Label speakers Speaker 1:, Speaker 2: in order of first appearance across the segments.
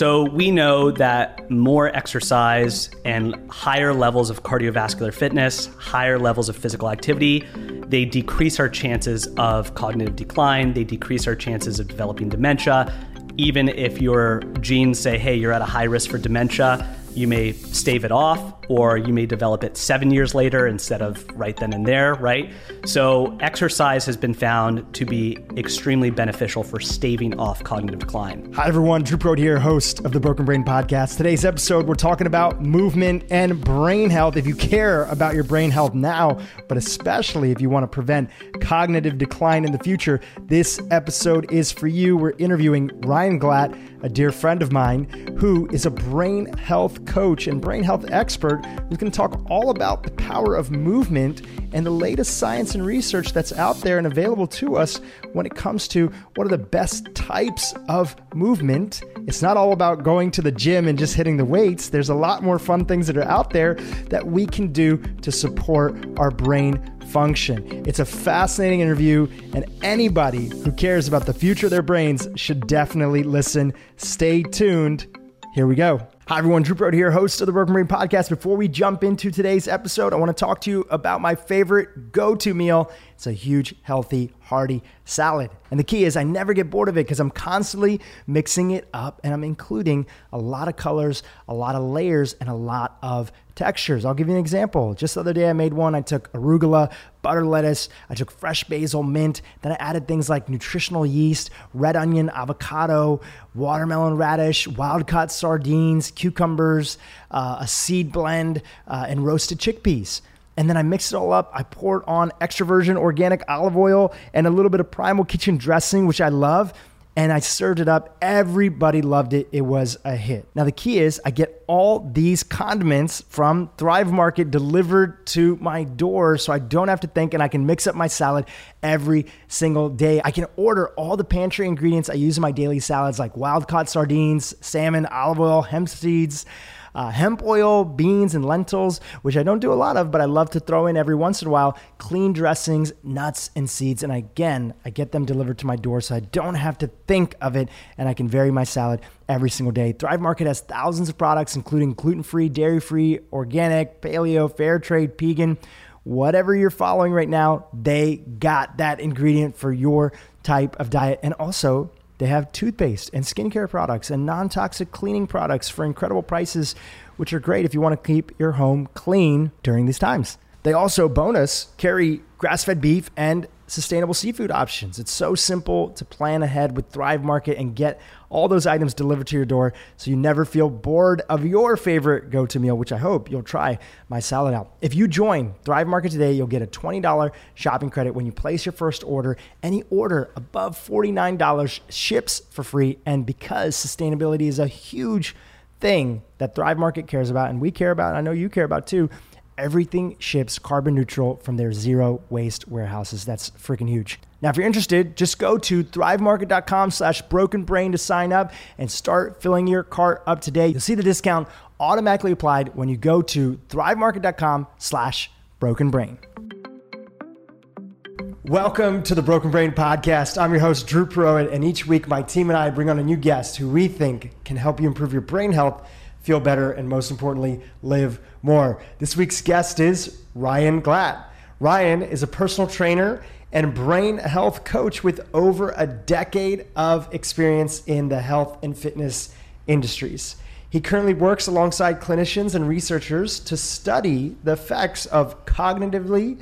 Speaker 1: So we know that more exercise and higher levels of cardiovascular fitness, higher levels of physical activity, they decrease our chances of cognitive decline, they decrease our chances of developing dementia. Even if your genes say, hey, you're at a high risk for dementia, you may stave it off or you may develop it seven years later instead of right then and there, right? So, exercise has been found to be extremely beneficial for staving off cognitive decline.
Speaker 2: Hi, everyone. Dhru Purohit here, host of the Broken Brain Podcast. Today's episode, we're talking about movement and brain health. If you care about your brain health now, but especially if you want to prevent cognitive decline in the future, this episode is for you. We're interviewing Ryan Glatt, a dear friend of mine, who is a brain health coach and brain health expert who's going to talk all about the power of movement and the latest science and research that's out there and available to us when it comes to what are the best types of movement. It's not all about going to the gym and just hitting the weights. There's a lot more fun things that are out there that we can do to support our brain function. It's a fascinating interview, and anybody who cares about the future of their brains should definitely listen. Stay tuned. Here we go. Hi, everyone. Dhru Purohit here, host of the Broken Brain Podcast. Before we jump into today's episode, I want to talk to you about my favorite go to meal. It's a huge, healthy, hearty salad. And the key is I never get bored of it because I'm constantly mixing it up and I'm including a lot of colors, a lot of layers, and a lot of textures. I'll give you an example. Just the other day, I made one. I took arugula, butter lettuce, I took fresh basil, mint. Then I added things like nutritional yeast, red onion, avocado, watermelon radish, wild caught sardines, cucumbers, uh, a seed blend, uh, and roasted chickpeas. And then I mixed it all up. I poured on extra virgin organic olive oil and a little bit of primal kitchen dressing, which I love. And I served it up. Everybody loved it. It was a hit. Now, the key is I get all these condiments from Thrive Market delivered to my door so I don't have to think and I can mix up my salad every single day. I can order all the pantry ingredients I use in my daily salads like wild caught sardines, salmon, olive oil, hemp seeds uh, hemp oil, beans, and lentils, which I don't do a lot of, but I love to throw in every once in a while, clean dressings, nuts, and seeds. And again, I get them delivered to my door so I don't have to think of it and I can vary my salad every single day. Thrive Market has thousands of products, including gluten free, dairy free, organic, paleo, fair trade, vegan. Whatever you're following right now, they got that ingredient for your type of diet. And also, they have toothpaste and skincare products and non toxic cleaning products for incredible prices, which are great if you want to keep your home clean during these times. They also, bonus, carry grass fed beef and sustainable seafood options. It's so simple to plan ahead with Thrive Market and get all those items delivered to your door so you never feel bored of your favorite go to meal, which I hope you'll try my salad out. If you join Thrive Market today, you'll get a $20 shopping credit when you place your first order. Any order above $49 ships for free. And because sustainability is a huge thing that Thrive Market cares about and we care about, I know you care about too everything ships carbon neutral from their zero waste warehouses. That's freaking huge. Now, if you're interested, just go to thrivemarket.com slash broken brain to sign up and start filling your cart up today. You'll see the discount automatically applied when you go to thrivemarket.com slash broken brain. Welcome to the Broken Brain Podcast. I'm your host, Dhru Purohit, and each week my team and I bring on a new guest who we think can help you improve your brain health feel better, and most importantly, live more. This week's guest is Ryan Glatt. Ryan is a personal trainer and brain health coach with over a decade of experience in the health and fitness industries. He currently works alongside clinicians and researchers to study the effects of cognitively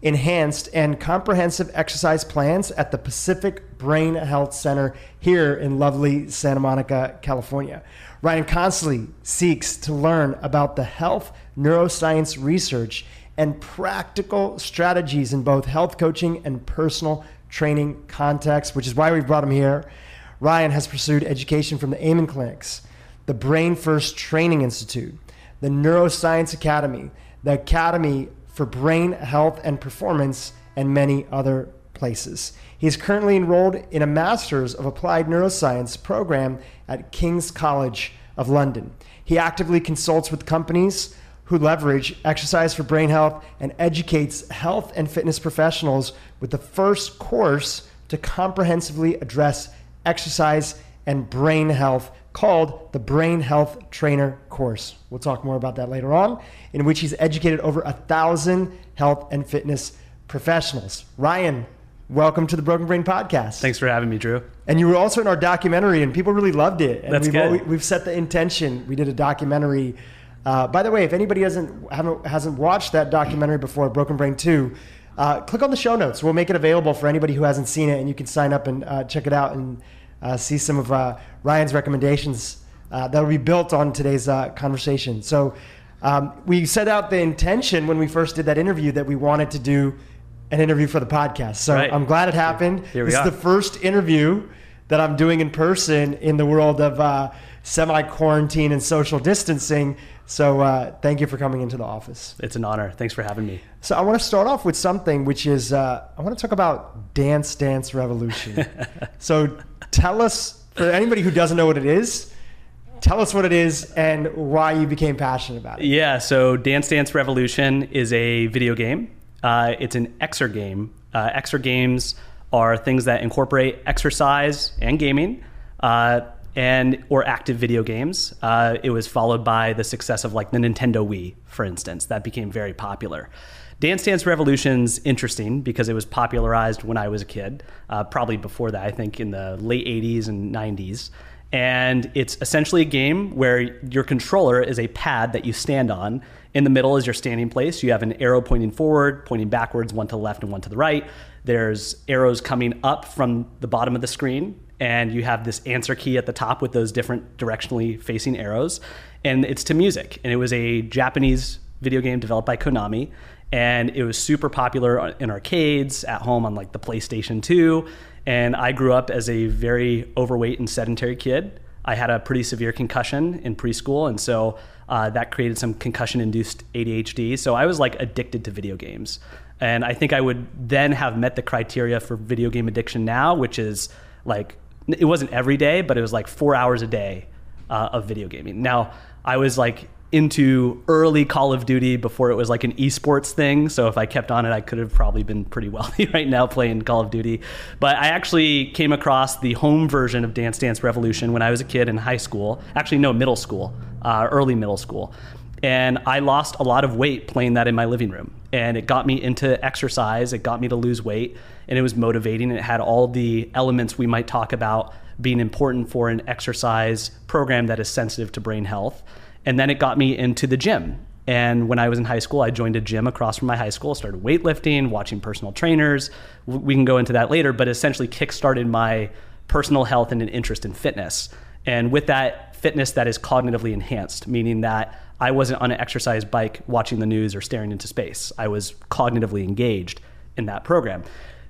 Speaker 2: enhanced and comprehensive exercise plans at the Pacific Brain Health Center here in lovely Santa Monica, California. Ryan constantly seeks to learn about the health neuroscience research and practical strategies in both health coaching and personal training contexts, which is why we brought him here. Ryan has pursued education from the Amen Clinics, the Brain First Training Institute, the Neuroscience Academy, the Academy for Brain Health and Performance, and many other places. He is currently enrolled in a Master's of Applied Neuroscience program at King's College of London. He actively consults with companies who leverage exercise for brain health and educates health and fitness professionals with the first course to comprehensively address exercise and brain health called the Brain Health Trainer course. We'll talk more about that later on, in which he's educated over a thousand health and fitness professionals. Ryan, welcome to the Broken Brain Podcast.
Speaker 1: Thanks for having me, Dhru.
Speaker 2: And you were also in our documentary, and people really loved it. And
Speaker 1: That's
Speaker 2: we've,
Speaker 1: good.
Speaker 2: we've set the intention. We did a documentary. Uh, by the way, if anybody hasn't hasn't watched that documentary before, Broken Brain Two, uh, click on the show notes. We'll make it available for anybody who hasn't seen it, and you can sign up and uh, check it out and uh, see some of uh, Ryan's recommendations uh, that will be built on today's uh, conversation. So um, we set out the intention when we first did that interview that we wanted to do an interview for the podcast. So
Speaker 1: Right.
Speaker 2: I'm glad it happened.
Speaker 1: Here we
Speaker 2: this
Speaker 1: are.
Speaker 2: is the first interview that I'm doing in person in the world of uh, semi quarantine and social distancing. So uh, thank you for coming into the office.
Speaker 1: It's an honor. Thanks for having me.
Speaker 2: So I want to start off with something which is uh, I want to talk about Dance Dance Revolution. so tell us, for anybody who doesn't know what it is, tell us what it is and why you became passionate about it.
Speaker 1: Yeah, so Dance Dance Revolution is a video game. Uh, it's an exergame. Uh, Exergames are things that incorporate exercise and gaming, uh, and or active video games. Uh, it was followed by the success of like the Nintendo Wii, for instance, that became very popular. Dance Dance Revolution's interesting because it was popularized when I was a kid, uh, probably before that, I think in the late 80s and 90s. And it's essentially a game where your controller is a pad that you stand on. In the middle is your standing place. You have an arrow pointing forward, pointing backwards, one to the left and one to the right. There's arrows coming up from the bottom of the screen, and you have this answer key at the top with those different directionally facing arrows. And it's to music. And it was a Japanese video game developed by Konami. And it was super popular in arcades, at home on like the PlayStation 2. And I grew up as a very overweight and sedentary kid. I had a pretty severe concussion in preschool, and so uh, that created some concussion induced ADHD. So I was like addicted to video games. And I think I would then have met the criteria for video game addiction now, which is like, it wasn't every day, but it was like four hours a day uh, of video gaming. Now, I was like into early Call of Duty before it was like an esports thing. So if I kept on it, I could have probably been pretty wealthy right now playing Call of Duty. But I actually came across the home version of Dance Dance Revolution when I was a kid in high school. Actually, no, middle school, uh, early middle school. And I lost a lot of weight playing that in my living room. And it got me into exercise, it got me to lose weight, and it was motivating. It had all the elements we might talk about being important for an exercise program that is sensitive to brain health. And then it got me into the gym. And when I was in high school, I joined a gym across from my high school, started weightlifting, watching personal trainers. We can go into that later, but essentially kickstarted my personal health and an interest in fitness. And with that fitness that is cognitively enhanced, meaning that I wasn't on an exercise bike watching the news or staring into space. I was cognitively engaged in that program.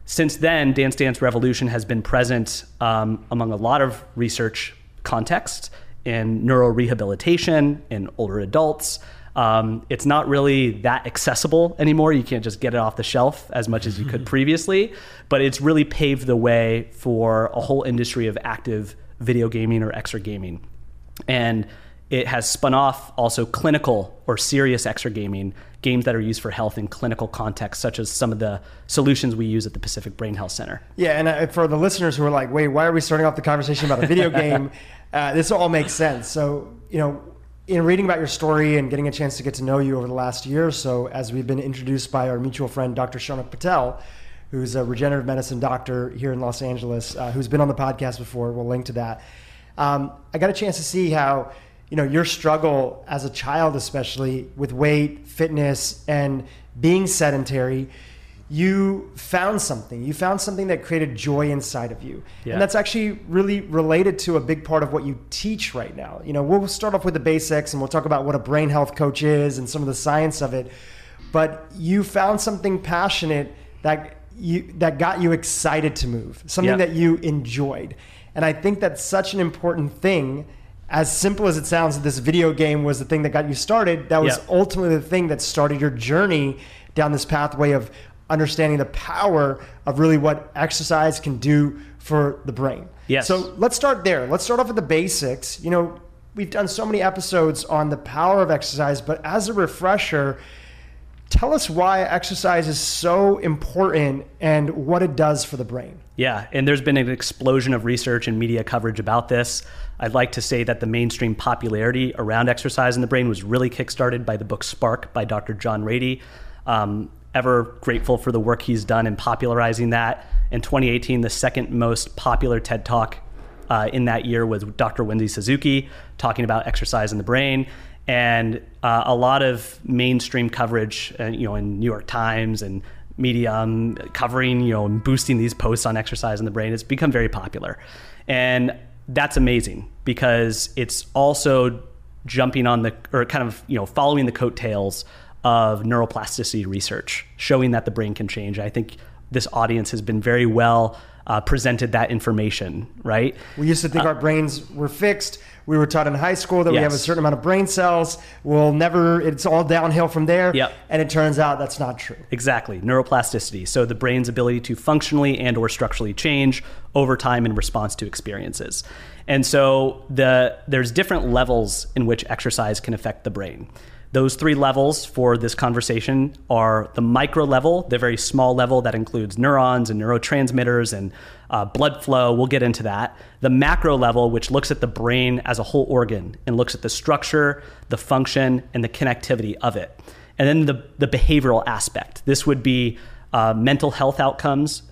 Speaker 1: Since then, Dance Dance Revolution has been present um, among a lot of research contexts in neurorehabilitation in older adults. Um, it's not really that accessible anymore. You can't just get it off the shelf as much as you could previously, but it's really paved the way for a whole industry of active video gaming or exergaming. And it has spun off also clinical or serious exergaming, games that are used for health in clinical contexts, such as some of the solutions we use at the Pacific Brain Health Center.
Speaker 2: Yeah, and uh, for the listeners who are like, wait, why are we starting off the conversation about a video game? Uh, this all makes sense. So, you know, in reading about your story and getting a chance to get to know you over the last year or so, as we've been introduced by our mutual friend, Dr. Shonak Patel, who's a regenerative medicine doctor here in Los Angeles, uh, who's been on the podcast before. We'll link to that. Um, I got a chance to see how, you know, your struggle as a child, especially with weight, fitness, and being sedentary you found something. You found something that created joy inside of you.
Speaker 1: Yeah.
Speaker 2: And that's actually really related to a big part of what you teach right now. You know, we'll start off with the basics and we'll talk about what a brain health coach is and some of the science of it. But you found something passionate that you that got you excited to move, something
Speaker 1: Yeah.
Speaker 2: that you enjoyed. And I think that's such an important thing. As simple as it sounds, that this video game was the thing that got you started. That was
Speaker 1: Yeah.
Speaker 2: ultimately the thing that started your journey down this pathway of understanding the power of really what exercise can do for the brain.
Speaker 1: Yes.
Speaker 2: So let's start there. Let's start off with the basics. You know, we've done so many episodes on the power of exercise, but as a refresher, Tell us why exercise is so important and what it does for the brain.
Speaker 1: Yeah, and there's been an explosion of research and media coverage about this. I'd like to say that the mainstream popularity around exercise in the brain was really kickstarted by the book Spark by Dr. John Ratey. Um, ever grateful for the work he's done in popularizing that. In 2018, the second most popular TED Talk uh, in that year was Dr. Wendy Suzuki talking about exercise in the brain and uh, a lot of mainstream coverage, uh, you know, in New York Times and Medium covering, you know, and boosting these posts on exercise in the brain. It's become very popular, and that's amazing because it's also jumping on the or kind of you know following the coattails of neuroplasticity research, showing that the brain can change. I think this audience has been very well uh, presented that information, right?
Speaker 2: We used to think uh, our brains were fixed. We were taught in high school that yes. we have a certain amount of brain cells. We'll never, it's all downhill from there.
Speaker 1: Yep.
Speaker 2: And it turns out that's not true.
Speaker 1: Exactly. Neuroplasticity. So the brain's ability to functionally and or structurally change over time in response to experiences. And so the, there's different levels in which exercise can affect the brain. Those three levels for this conversation are the micro level, the very small level that includes neurons and neurotransmitters and uh, blood flow. We'll get into that. The macro level, which looks at the brain as a whole organ and looks at the structure, the function, and the connectivity of it. And then the, the behavioral aspect. This would be uh, mental health outcomes,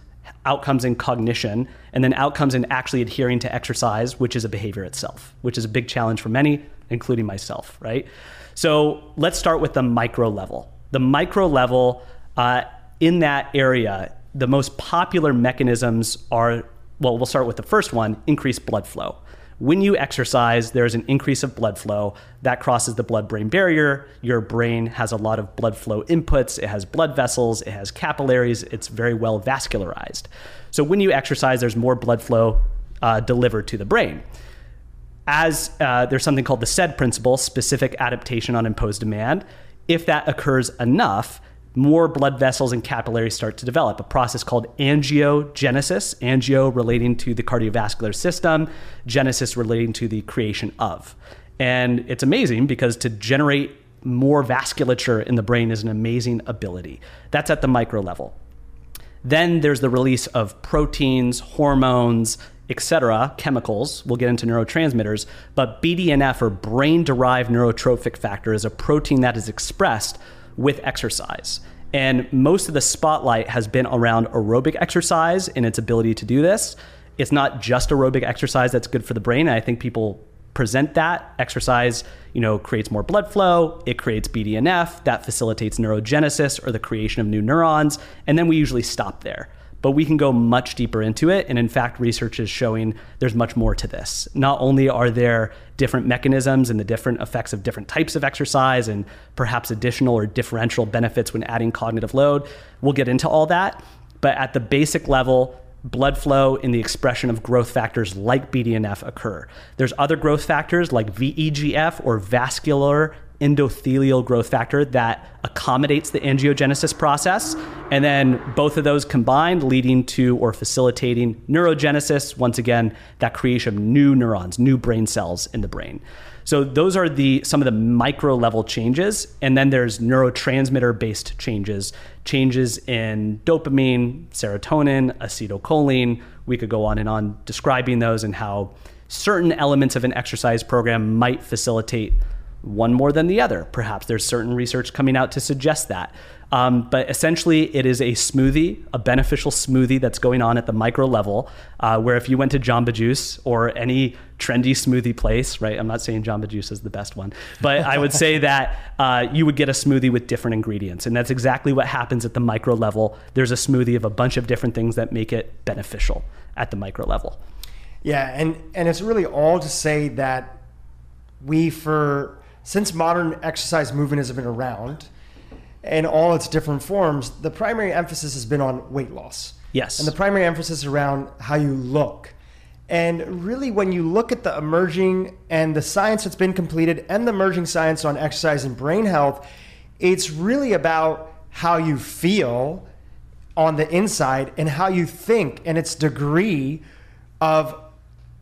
Speaker 1: outcomes in cognition, and then outcomes in actually adhering to exercise, which is a behavior itself, which is a big challenge for many, including myself, right? So let's start with the micro level. The micro level, uh, in that area, the most popular mechanisms are well, we'll start with the first one increased blood flow. When you exercise, there's an increase of blood flow that crosses the blood brain barrier. Your brain has a lot of blood flow inputs, it has blood vessels, it has capillaries, it's very well vascularized. So when you exercise, there's more blood flow uh, delivered to the brain as uh, there's something called the SAID principle, specific adaptation on imposed demand. If that occurs enough, more blood vessels and capillaries start to develop, a process called angiogenesis, angio relating to the cardiovascular system, genesis relating to the creation of. And it's amazing because to generate more vasculature in the brain is an amazing ability. That's at the micro level. Then there's the release of proteins, hormones, etc., chemicals. We'll get into neurotransmitters, but BDNF or brain derived neurotrophic factor is a protein that is expressed with exercise. And most of the spotlight has been around aerobic exercise and its ability to do this. It's not just aerobic exercise that's good for the brain. I think people present that exercise, you know, creates more blood flow, it creates BDNF that facilitates neurogenesis or the creation of new neurons, and then we usually stop there but we can go much deeper into it. And in fact, research is showing there's much more to this. Not only are there different mechanisms and the different effects of different types of exercise and perhaps additional or differential benefits when adding cognitive load, we'll get into all that. But at the basic level, blood flow and the expression of growth factors like BDNF occur. There's other growth factors like VEGF or vascular endothelial growth factor that accommodates the angiogenesis process. And then both of those combined leading to or facilitating neurogenesis, once again, that creation of new neurons, new brain cells in the brain. So those are the some of the micro level changes and then there's neurotransmitter based changes, changes in dopamine, serotonin, acetylcholine. We could go on and on describing those and how certain elements of an exercise program might facilitate one more than the other. Perhaps there's certain research coming out to suggest that. Um, but essentially, it is a smoothie, a beneficial smoothie that's going on at the micro level. Uh, where if you went to Jamba Juice or any trendy smoothie place, right? I'm not saying Jamba Juice is the best one, but I would say that uh, you would get a smoothie with different ingredients. And that's exactly what happens at the micro level. There's a smoothie of a bunch of different things that make it beneficial at the micro level.
Speaker 2: Yeah. And, and it's really all to say that we, for since modern exercise movement has been around in all its different forms, the primary emphasis has been on weight loss.
Speaker 1: Yes.
Speaker 2: And the primary emphasis around how you look. And really, when you look at the emerging and the science that's been completed and the emerging science on exercise and brain health, it's really about how you feel on the inside and how you think and its degree of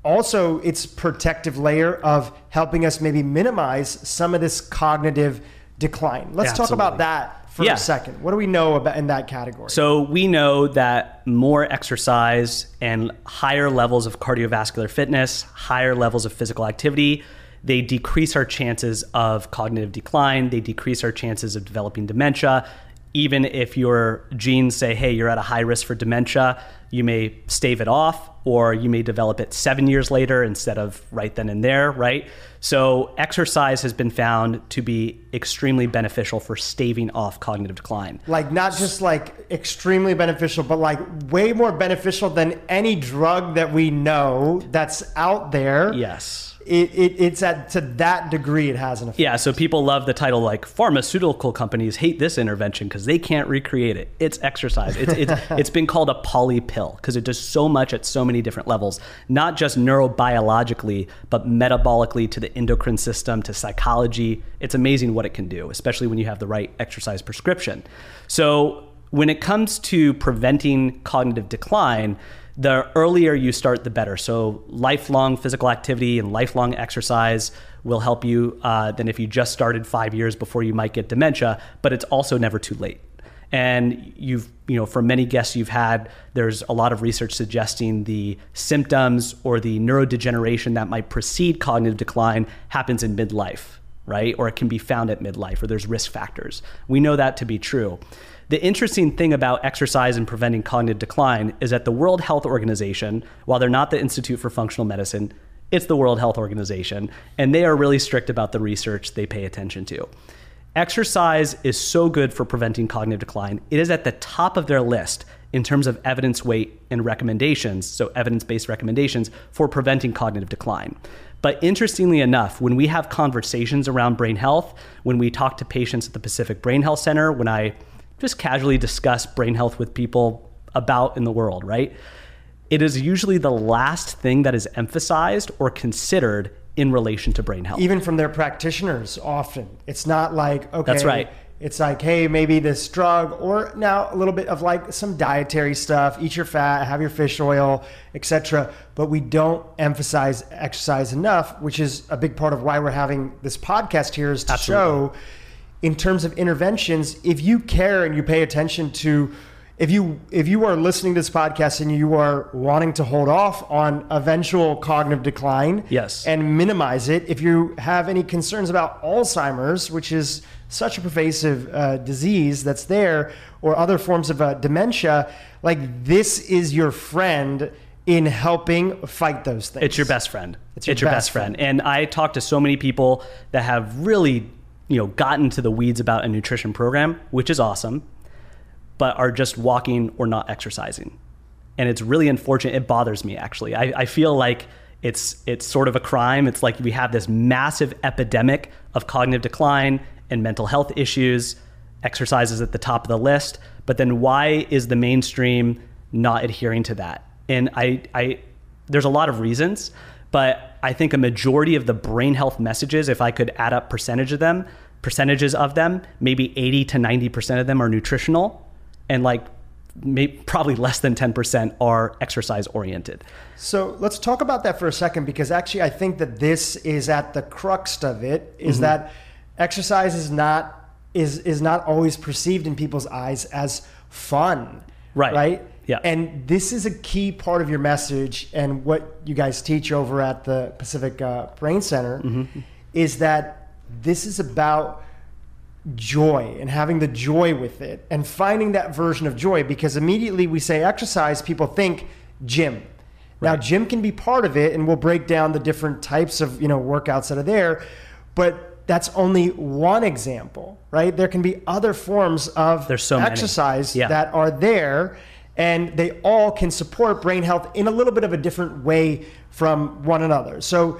Speaker 2: also its protective layer of helping us maybe minimize some of this cognitive decline. Let's talk about that for
Speaker 1: Yeah.
Speaker 2: a second. What do we know about in that category?
Speaker 1: So we know that more exercise and higher levels of cardiovascular fitness, higher levels of physical activity, they decrease our chances of cognitive decline, they decrease our chances of developing dementia. Even if your genes say, hey, you're at a high risk for dementia, you may stave it off or you may develop it seven years later instead of right then and there, right? So, exercise has been found to be extremely beneficial for staving off cognitive decline.
Speaker 2: like not just like extremely beneficial, but like way more beneficial than any drug that we know that's out there.
Speaker 1: Yes.
Speaker 2: It, it, it's at to that degree it has an effect.
Speaker 1: Yeah, so people love the title like pharmaceutical companies hate this intervention because they can't recreate it. It's exercise. It's it's, it's been called a poly pill because it does so much at so many different levels, not just neurobiologically, but metabolically to the endocrine system, to psychology. It's amazing what it can do, especially when you have the right exercise prescription. So when it comes to preventing cognitive decline, the earlier you start, the better. So, lifelong physical activity and lifelong exercise will help you uh, than if you just started five years before you might get dementia, but it's also never too late. And you've, you know, for many guests you've had, there's a lot of research suggesting the symptoms or the neurodegeneration that might precede cognitive decline happens in midlife, right? Or it can be found at midlife, or there's risk factors. We know that to be true. The interesting thing about exercise and preventing cognitive decline is that the World Health Organization, while they're not the Institute for Functional Medicine, it's the World Health Organization, and they are really strict about the research they pay attention to. Exercise is so good for preventing cognitive decline. It is at the top of their list in terms of evidence weight and recommendations, so evidence based recommendations for preventing cognitive decline. But interestingly enough, when we have conversations around brain health, when we talk to patients at the Pacific Brain Health Center, when I just casually discuss brain health with people about in the world, right? It is usually the last thing that is emphasized or considered in relation to brain health.
Speaker 2: Even from their practitioners, often it's not like okay,
Speaker 1: That's right.
Speaker 2: It's like hey, maybe this drug, or now a little bit of like some dietary stuff. Eat your fat, have your fish oil, etc. But we don't emphasize exercise enough, which is a big part of why we're having this podcast here is to
Speaker 1: Absolutely.
Speaker 2: show in terms of interventions, if you care and you pay attention to if you if you are listening to this podcast and you are wanting to hold off on eventual cognitive decline
Speaker 1: Yes.
Speaker 2: and minimize it, if you have any concerns about Alzheimer's, which is such a pervasive uh, disease that's there, or other forms of uh, dementia, like this is your friend in helping fight those things.
Speaker 1: It's your best friend.
Speaker 2: It's
Speaker 1: It's
Speaker 2: your
Speaker 1: your,
Speaker 2: best
Speaker 1: best friend. And I talk to so many people that have really, you know, gotten to the weeds about a nutrition program, which is awesome, but are just walking or not exercising. And it's really unfortunate. It bothers me actually. I, I feel like it's it's sort of a crime. It's like we have this massive epidemic of cognitive decline and mental health issues. Exercise is at the top of the list, but then why is the mainstream not adhering to that? And I, I there's a lot of reasons, but I think a majority of the brain health messages, if I could add up percentage of them, percentages of them, maybe 80 to 90% of them are nutritional and like may, probably less than 10% are exercise oriented.
Speaker 2: So let's talk about that for a second because actually I think that this is at the crux of it is Mm-hmm. that exercise is not is is not always perceived in people's eyes as fun.
Speaker 1: Right.
Speaker 2: Right?
Speaker 1: Yeah.
Speaker 2: And this is a key part of your message and what you guys teach over at the Pacific uh, Brain Center
Speaker 1: Mm-hmm.
Speaker 2: is that this is about joy and having the joy with it and finding that version of joy because immediately we say exercise people think gym now
Speaker 1: Right.
Speaker 2: gym can be part of it and we'll break down the different types of you know workouts that are there but that's only one example right? There can be other forms of
Speaker 1: There's so
Speaker 2: exercise
Speaker 1: Yeah.
Speaker 2: that are there and they all can support brain health in a little bit of a different way from one another. So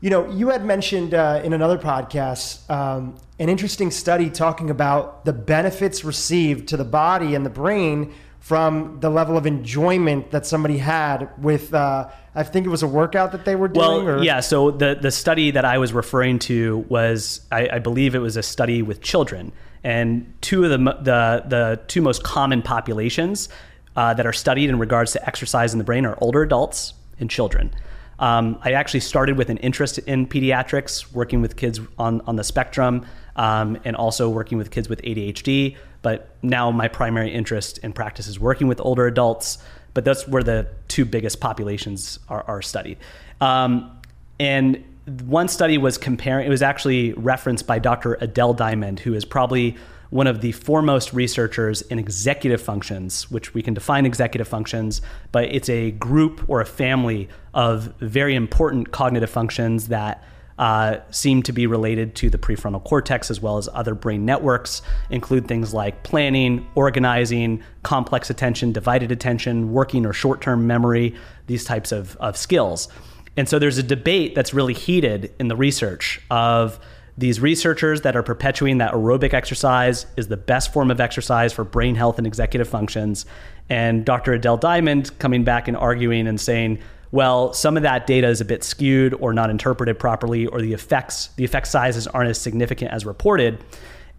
Speaker 2: you know, you had mentioned uh, in another podcast um, an interesting study talking about the benefits received to the body and the brain from the level of enjoyment that somebody had with, uh, I think it was a workout that they were doing.
Speaker 1: Well,
Speaker 2: or?
Speaker 1: yeah. So the the study that I was referring to was, I, I believe it was a study with children, and two of the the the two most common populations uh, that are studied in regards to exercise in the brain are older adults and children. Um, I actually started with an interest in pediatrics, working with kids on, on the spectrum, um, and also working with kids with ADHD. But now my primary interest in practice is working with older adults. But that's where the two biggest populations are, are studied. Um, and one study was comparing, it was actually referenced by Dr. Adele Diamond, who is probably one of the foremost researchers in executive functions, which we can define executive functions, but it's a group or a family of very important cognitive functions that uh, seem to be related to the prefrontal cortex as well as other brain networks, include things like planning, organizing, complex attention, divided attention, working or short term memory, these types of, of skills. And so there's a debate that's really heated in the research of these researchers that are perpetuating that aerobic exercise is the best form of exercise for brain health and executive functions. And Dr. Adele Diamond coming back and arguing and saying, well, some of that data is a bit skewed or not interpreted properly, or the effects, the effect sizes aren't as significant as reported.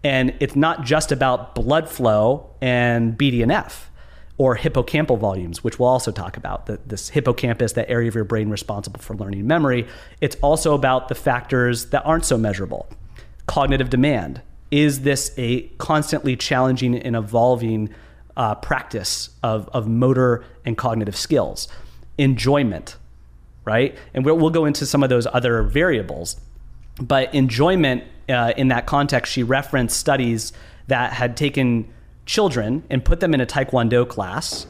Speaker 1: And it's not just about blood flow and BDNF or hippocampal volumes, which we'll also talk about. The, this hippocampus, that area of your brain responsible for learning and memory. It's also about the factors that aren't so measurable. Cognitive demand. Is this a constantly challenging and evolving uh, practice of, of motor and cognitive skills? Enjoyment, right? And we'll, go into some of those other variables. But enjoyment, uh, in that context, she referenced studies that had taken children and put them in a Taekwondo class.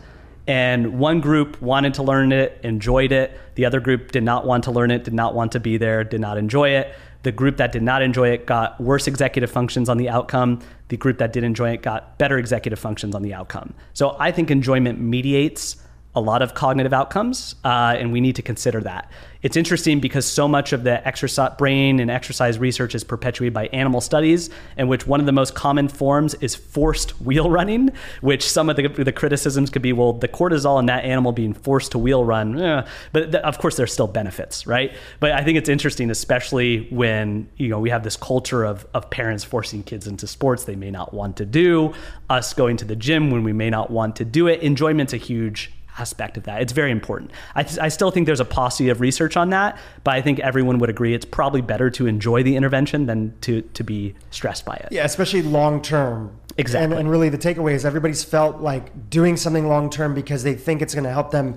Speaker 1: And one group wanted to learn it, enjoyed it. The other group did not want to learn it, did not want to be there, did not enjoy it. The group that did not enjoy it got worse executive functions on the outcome. The group that did enjoy it got better executive functions on the outcome. So I think enjoyment mediates a lot of cognitive outcomes, uh, and we need to consider that. It's interesting because so much of the exercise, brain and exercise research is perpetuated by animal studies, in which one of the most common forms is forced wheel running. Which some of the, the criticisms could be, well, the cortisol in that animal being forced to wheel run, eh. but th- of course there's still benefits, right? But I think it's interesting, especially when you know we have this culture of of parents forcing kids into sports they may not want to do, us going to the gym when we may not want to do it. Enjoyment's a huge aspect of that. It's very important. I, th- I, still think there's a paucity of research on that, but I think everyone would agree it's probably better to enjoy the intervention than to, to be stressed by it.
Speaker 2: Yeah, especially long term.
Speaker 1: Exactly.
Speaker 2: And, and, really, the takeaway is everybody's felt like doing something long term because they think it's going to help them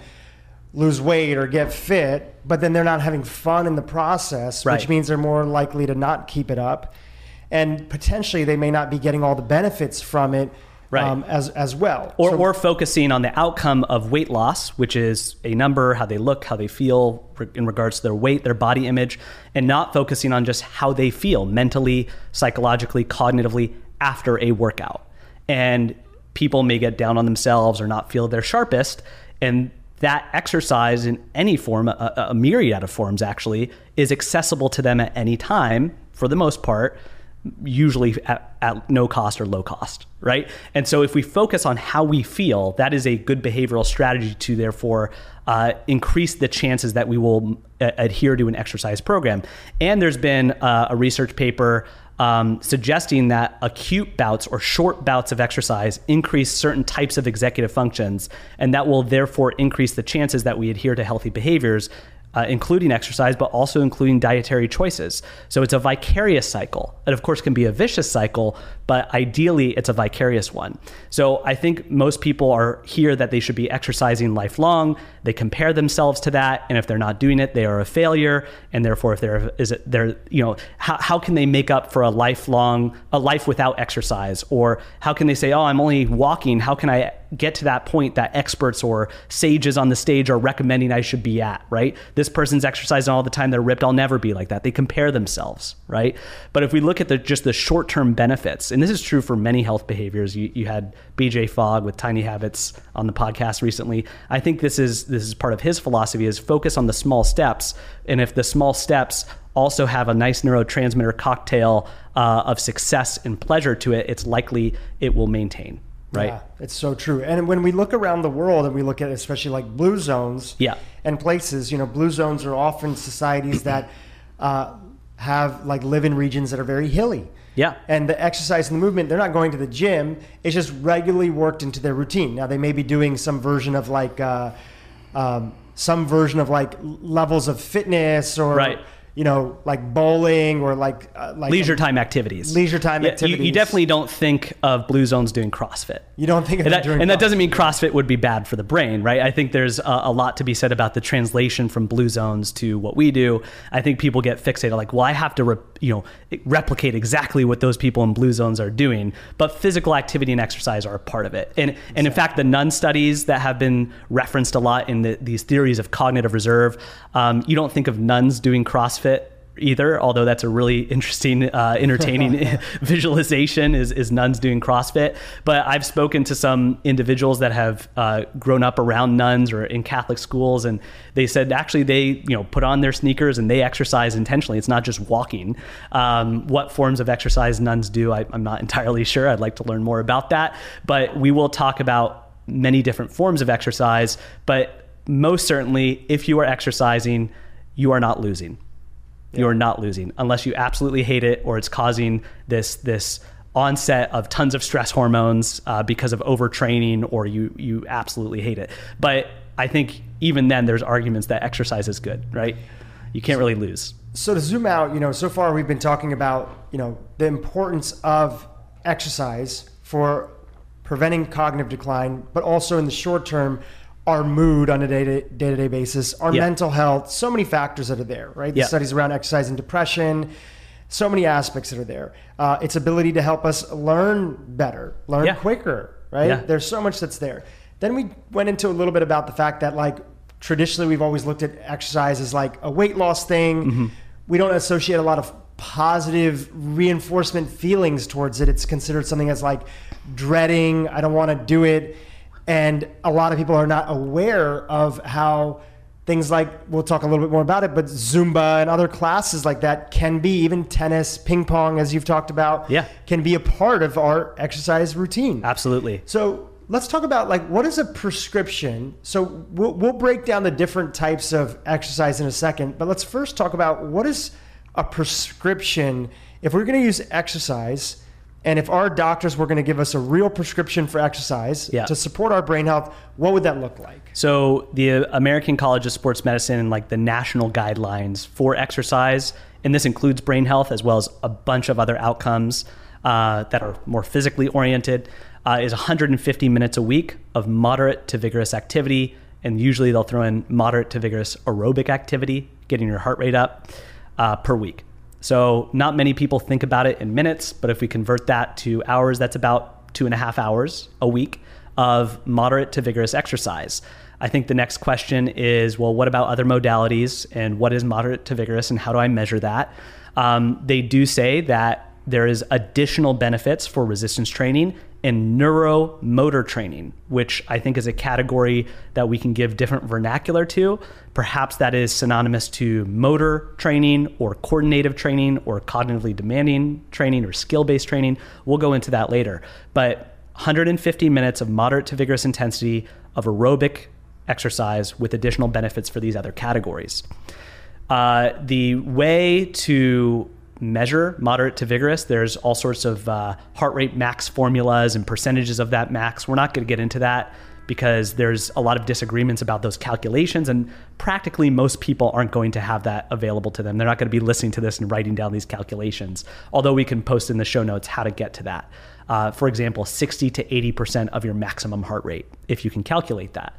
Speaker 2: lose weight or get fit, but then they're not having fun in the process,
Speaker 1: right.
Speaker 2: which means they're more likely to not keep it up. And potentially, they may not be getting all the benefits from it right. um, as as well.
Speaker 1: Or, so, or focusing on the outcome of weight loss, which is a number, how they look, how they feel in regards to their weight, their body image, and not focusing on just how they feel mentally, psychologically, cognitively after a workout. And people may get down on themselves or not feel their sharpest, and that exercise in any form, a, a myriad of forms actually, is accessible to them at any time for the most part usually at, at, no cost or low cost, right? And so if we focus on how we feel, that is a good behavioral strategy to therefore uh, increase the chances that we will a- uh, adhere to an exercise program. And there's been uh, a research paper um, suggesting that acute bouts or short bouts of exercise increase certain types of executive functions, and that will therefore increase the chances that we adhere to healthy behaviors uh, including exercise, but also including dietary choices. So it's a vicarious cycle. It, of course, can be a vicious cycle, but ideally it's a vicarious one. So I think most people are here that they should be exercising lifelong. They compare themselves to that, and if they're not doing it, they are a failure. And therefore, if there is it, there, you know, how, how can they make up for a lifelong, a life without exercise? Or how can they say, oh, I'm only walking. How can I get to that point that experts or sages on the stage are recommending I should be at, right? This person's exercising all the time, they're ripped, I'll never be like that. They compare themselves, right? But if we look at the just the short-term benefits, and this is true for many health behaviors, you, you had BJ Fogg with Tiny Habits on the podcast recently. I think this is this is part of his philosophy is focus on the small steps. And if the small steps also have a nice neurotransmitter cocktail uh, of success and pleasure to it, it's likely it will maintain right? Yeah,
Speaker 2: it's so true. And when we look around the world and we look at especially like blue zones
Speaker 1: yeah.
Speaker 2: and places, you know, blue zones are often societies that uh, have like live in regions that are very hilly.
Speaker 1: Yeah.
Speaker 2: And the exercise and the movement, they're not going to the gym. It's just regularly worked into their routine. Now they may be doing some version of like uh, um, some version of like levels of fitness or
Speaker 1: Right.
Speaker 2: You know like bowling or like uh, like
Speaker 1: leisure time activities.
Speaker 2: Leisure time
Speaker 1: Yeah,
Speaker 2: activities.
Speaker 1: You, definitely don't think of blue zones doing CrossFit.
Speaker 2: You don't think of
Speaker 1: and that, and that doesn't mean CrossFit would be bad for the brain, right? I think there's a, a lot to be said about the translation from blue zones to what we do. I think people get fixated like, well, I have to, re- you know, replicate exactly what those people in blue zones are doing. But physical activity and exercise are a part of it. And and in fact, the nun studies that have been referenced a lot in the, these theories of cognitive reserve, um, you don't think of nuns doing CrossFit either although that's a really interesting uh, entertaining visualization is, is nuns doing crossfit. But i've spoken to some individuals that have uh, grown up around nuns or in catholic schools and they said actually they you know put on their sneakers and they exercise intentionally. It's not just walking. Um, what forms of exercise nuns do I, i'm not entirely sure. I'd like to learn more about that. But we will talk about many different forms of exercise. But most certainly if you are exercising you are not losing you are not losing unless you absolutely hate it or it's causing this this onset of tons of stress hormones uh, because of overtraining or you you absolutely hate it. But i think even then there's arguments that exercise is good right? You can't really lose.
Speaker 2: So to zoom out, you know, so far we've been talking about, you know, the importance of exercise for preventing cognitive decline, but also in the short term, our mood on a day to day basis, our
Speaker 1: Yeah.
Speaker 2: mental health, so many factors that are there, right? The
Speaker 1: Yeah.
Speaker 2: studies around exercise and depression, so many aspects that are there. Uh, its ability to help us learn better, learn
Speaker 1: Yeah.
Speaker 2: quicker, right? There's so much that's there. Then we went into a little bit about the fact that like traditionally we've always looked at exercise as like a weight loss thing.
Speaker 1: Mm-hmm.
Speaker 2: We don't associate a lot of positive reinforcement feelings towards it. It's considered something as like dreading, I don't want to do it. And a lot of people are not aware of how things like we'll talk a little bit more about it, but Zumba and other classes like that can be even tennis, ping pong, as you've talked about,
Speaker 1: Yeah.
Speaker 2: can be a part of our exercise routine.
Speaker 1: absolutely
Speaker 2: So let's talk about like what is a prescription. So we'll, we'll break down the different types of exercise in a second, but let's first talk about what is a prescription. If we're going to use exercise, and if our doctors were going to give us a real prescription for exercise
Speaker 1: Yeah.
Speaker 2: to support our brain health, what would that look like?
Speaker 1: So the American College of Sports Medicine and like the national guidelines for exercise, and this includes brain health as well as a bunch of other outcomes uh, that are more physically oriented, uh, is 150 minutes a week of moderate to vigorous activity, and usually they'll throw in moderate to vigorous aerobic activity, getting your heart rate up uh, per week. So not many people think about it in minutes, but if we convert that to hours, that's about two and a half hours a week of moderate to vigorous exercise. I think the next question is, well, what about other modalities and what is moderate to vigorous and how do I measure that? Um, they do say that there is additional benefits for resistance training and neuromotor training, which I think is a category that we can give different vernacular to. Perhaps that is synonymous to motor training or coordinative training or cognitively demanding training or skill based training. We'll go into that later. But 150 minutes of moderate to vigorous intensity of aerobic exercise with additional benefits for these other categories. Uh, the way to measure moderate to vigorous, there's all sorts of uh, heart rate max formulas and percentages of that max. We're not going to get into that because there's a lot of disagreements about those calculations, and practically most people aren't going to have that available to them. They're not going to be listening to this and writing down these calculations, although we can post in the show notes how to get to that. Uh, for example, 60 to 80% of your maximum heart rate, if you can calculate that.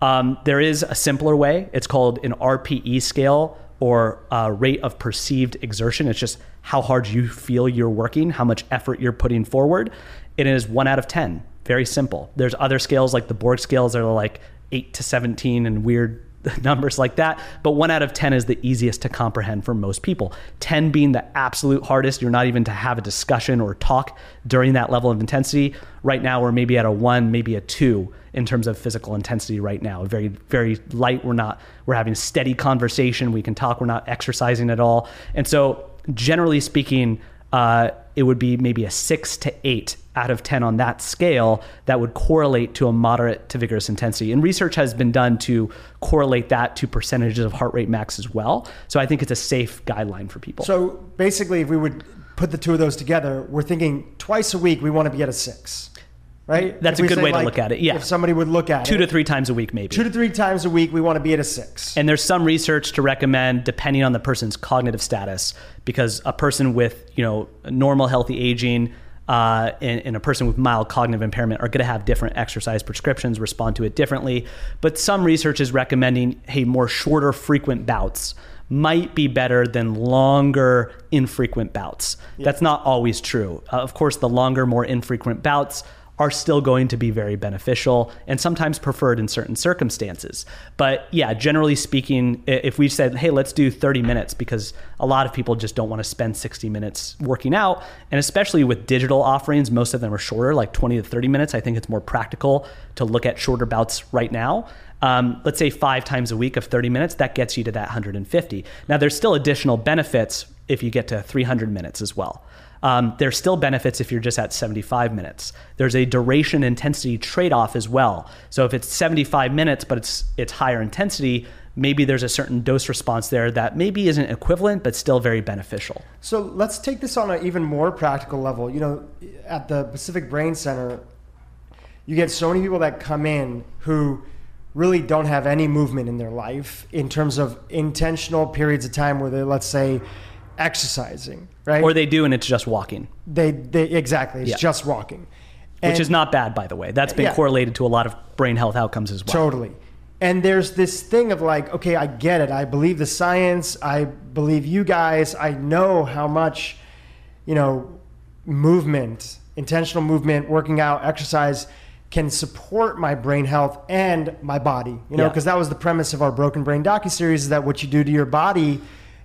Speaker 1: Um, there is a simpler way. It's called an RPE scale or uh, rate of perceived exertion. It's just how hard you feel you're working, how much effort you're putting forward. It is one out of 10. Very simple. There's other scales like the Borg scales that are like 8 to 17 and weird numbers like that. But one out of 10 is the easiest to comprehend for most people. 10 being the absolute hardest. You're not even to have a discussion or talk during that level of intensity. Right now, we're maybe at a one, maybe a two in terms of physical intensity right now. Very, very light. We're not, we're having a steady conversation. We can talk. We're not exercising at all. And so, generally speaking, uh, it would be maybe a six to eight out of 10 on that scale that would correlate to a moderate to vigorous intensity. And research has been done to correlate that to percentages of heart rate max as well. So I think it's a safe guideline for people.
Speaker 2: So basically, if we would put the two of those together, we're thinking twice a week we want to be at a six. Right?
Speaker 1: That's
Speaker 2: If
Speaker 1: a good way to look at it, yeah.
Speaker 2: If somebody would look at
Speaker 1: two
Speaker 2: it,
Speaker 1: to three times a week, maybe.
Speaker 2: two to three times a week, we want to be at a six.
Speaker 1: And there's some research to recommend depending on the person's cognitive status, because a person with you know normal healthy aging uh, and, and a person with mild cognitive impairment are going to have different exercise prescriptions, respond to it differently. But some research is recommending hey more shorter, frequent bouts might be better than longer, infrequent bouts. That's not always true. Uh, of course, the longer, more infrequent bouts are still going to be very beneficial and sometimes preferred in certain circumstances. But yeah, generally speaking, if we said, hey, let's do 30 minutes, because a lot of people just don't want to spend 60 minutes working out. And especially with digital offerings, most of them are shorter, like 20 to 30 minutes. I think it's more practical to look at shorter bouts right now. Um, let's say five times a week of 30 minutes, that gets you to that 150. Now, there's still additional benefits if you get to 300 minutes as well. Um, there's still benefits if you're just at 75 minutes. There's a duration intensity trade-off as well. So if it's 75 minutes but it's it's higher intensity, maybe there's a certain dose response there that maybe isn't equivalent but still very beneficial.
Speaker 2: So let's take this on an even more practical level. You know, at the Pacific Brain Center, you get so many people that come in who really don't have any movement in their life in terms of intentional periods of time where they're, let's say, exercising, right?
Speaker 1: Or they do and it's just walking,
Speaker 2: they, they exactly, it's
Speaker 1: Yeah.
Speaker 2: just walking.
Speaker 1: which is not bad by the way. That's been
Speaker 2: Yeah.
Speaker 1: correlated to a lot of brain health outcomes as well.
Speaker 2: Totally. And there's this thing of like, okay, I get it. I believe the science. I believe you guys. I know how much, you know, movement, intentional movement, working out, exercise can support my brain health and my body. You know,
Speaker 1: Yeah.
Speaker 2: because that was the premise of our Broken Brain docu series is that what you do to your body,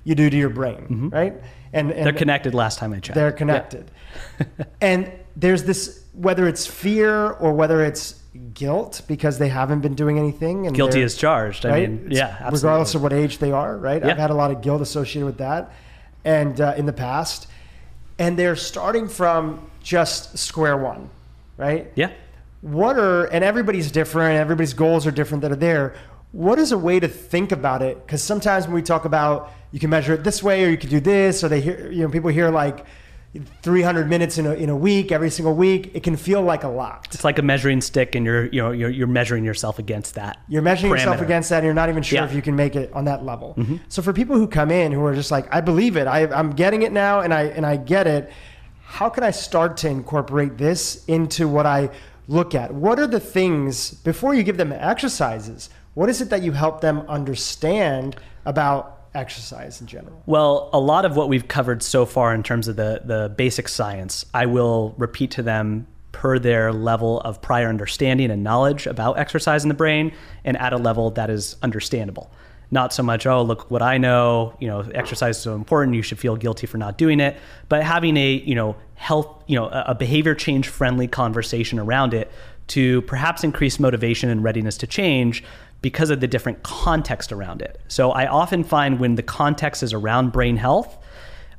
Speaker 2: you do to your brain, right? And, and
Speaker 1: Mm-hmm. They're connected last time I checked.
Speaker 2: they're connected. and there's this whether it's fear or whether it's guilt because they haven't been doing anything and
Speaker 1: Guilty as charged. I
Speaker 2: right?
Speaker 1: mean, yeah, absolutely.
Speaker 2: regardless of what age they are, right?
Speaker 1: Yeah.
Speaker 2: I've had a lot of guilt associated with that, and uh, in the past, and they're starting from just square one, right?
Speaker 1: yeah.
Speaker 2: What are and everybody's different. Everybody's goals are different that are there. What is a way to think about it? Because sometimes when we talk about you can measure it this way or you can do this, or they hear you know people hear like 300 minutes in a, in a week every single week. It can feel like a lot.
Speaker 1: It's like a measuring stick and you're you know you're, you're measuring yourself against that.
Speaker 2: You're measuring yourself against that, and you're not even sure
Speaker 1: Yeah. Mm-hmm.
Speaker 2: if you can make it on that level. So for people who come in who are just like, I believe it, I, I'm getting it now, and I and I get it. How can I start to incorporate this into what I look at? What are the things before you give them exercises? What is it that you help them understand about exercise in general?
Speaker 1: Well, a lot of what we've covered so far in terms of the, the basic science, I will repeat to them per their level of prior understanding and knowledge about exercise in the brain and at a level that is understandable. Not so much, oh, look what I know, you know, exercise is so important, you should feel guilty for not doing it, but having a, you know, health, you know, a behavior change friendly conversation around it to perhaps increase motivation and readiness to change because of the different context around it. So I often find when the context is around brain health,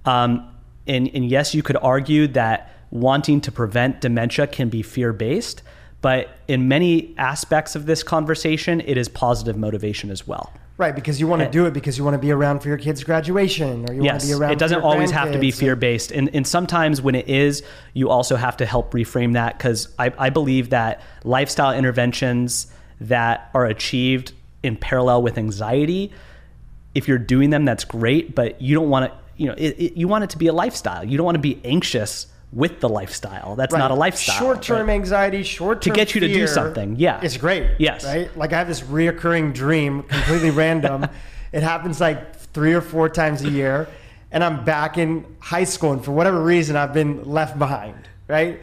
Speaker 1: um, and, and yes, you could argue that wanting to prevent dementia can be fear based, but in many aspects of this conversation, it is positive motivation as well.
Speaker 2: Right, because you want to do it because you want to be around for your kid's graduation, or you want to be around.
Speaker 1: it doesn't always have to be fear based, and and sometimes when it is, you also have to help reframe that because I, I believe that lifestyle interventions that are achieved in parallel with anxiety, if you're doing them, that's great, but you don't want to, you know, it, it, you want it to be a lifestyle. You don't want to be anxious with the lifestyle. That's not a lifestyle.
Speaker 2: Short-term
Speaker 1: right?
Speaker 2: anxiety, short-term to
Speaker 1: get you to do something, yeah.
Speaker 2: it's great.
Speaker 1: Yes.
Speaker 2: right. Like I have this reoccurring dream, completely random. It happens like three or four times a year, and I'm back in high school, and for whatever reason, I've been left behind. Right,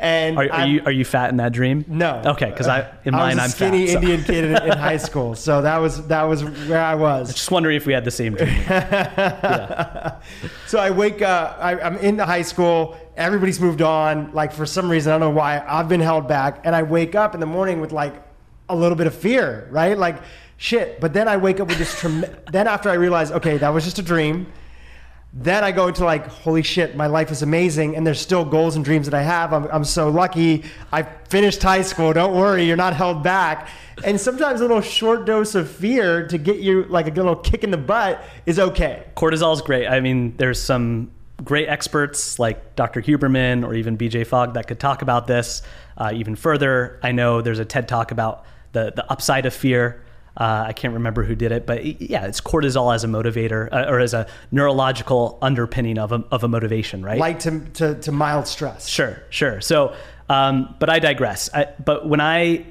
Speaker 2: and
Speaker 1: Are, are you are you fat in that dream?
Speaker 2: no.
Speaker 1: Okay, because I in
Speaker 2: I was
Speaker 1: mine
Speaker 2: a
Speaker 1: I'm
Speaker 2: skinny
Speaker 1: fat. so-
Speaker 2: Indian kid in, in high school, so that was that was where I was.
Speaker 1: Just wondering if we had the same dream.
Speaker 2: So I wake up, I, I'm in high school, everybody's moved on. Like for some reason, I don't know why, I've been held back. And I wake up in the morning with like a little bit of fear, right? Like shit. But then I wake up with this, trem- then after I realize, okay, that was just a dream. Then I go into like, holy shit, my life is amazing. And there's still goals and dreams that I have. I'm, I'm so lucky. I finished high school. Don't worry, you're not held back. And sometimes a little short dose of fear to get you like a little kick in the butt is okay.
Speaker 1: Cortisol is great. I mean, there's some great experts like Dr. Huberman or even BJ Fogg that could talk about this uh, even further. I know there's a TED talk about the, the upside of fear. Uh, I can't remember who did it, but yeah, it's cortisol as a motivator uh, or as a neurological underpinning of a, of a motivation, right?
Speaker 2: Like to, to, to mild stress.
Speaker 1: Sure, sure. So, um, but I digress. I, but when I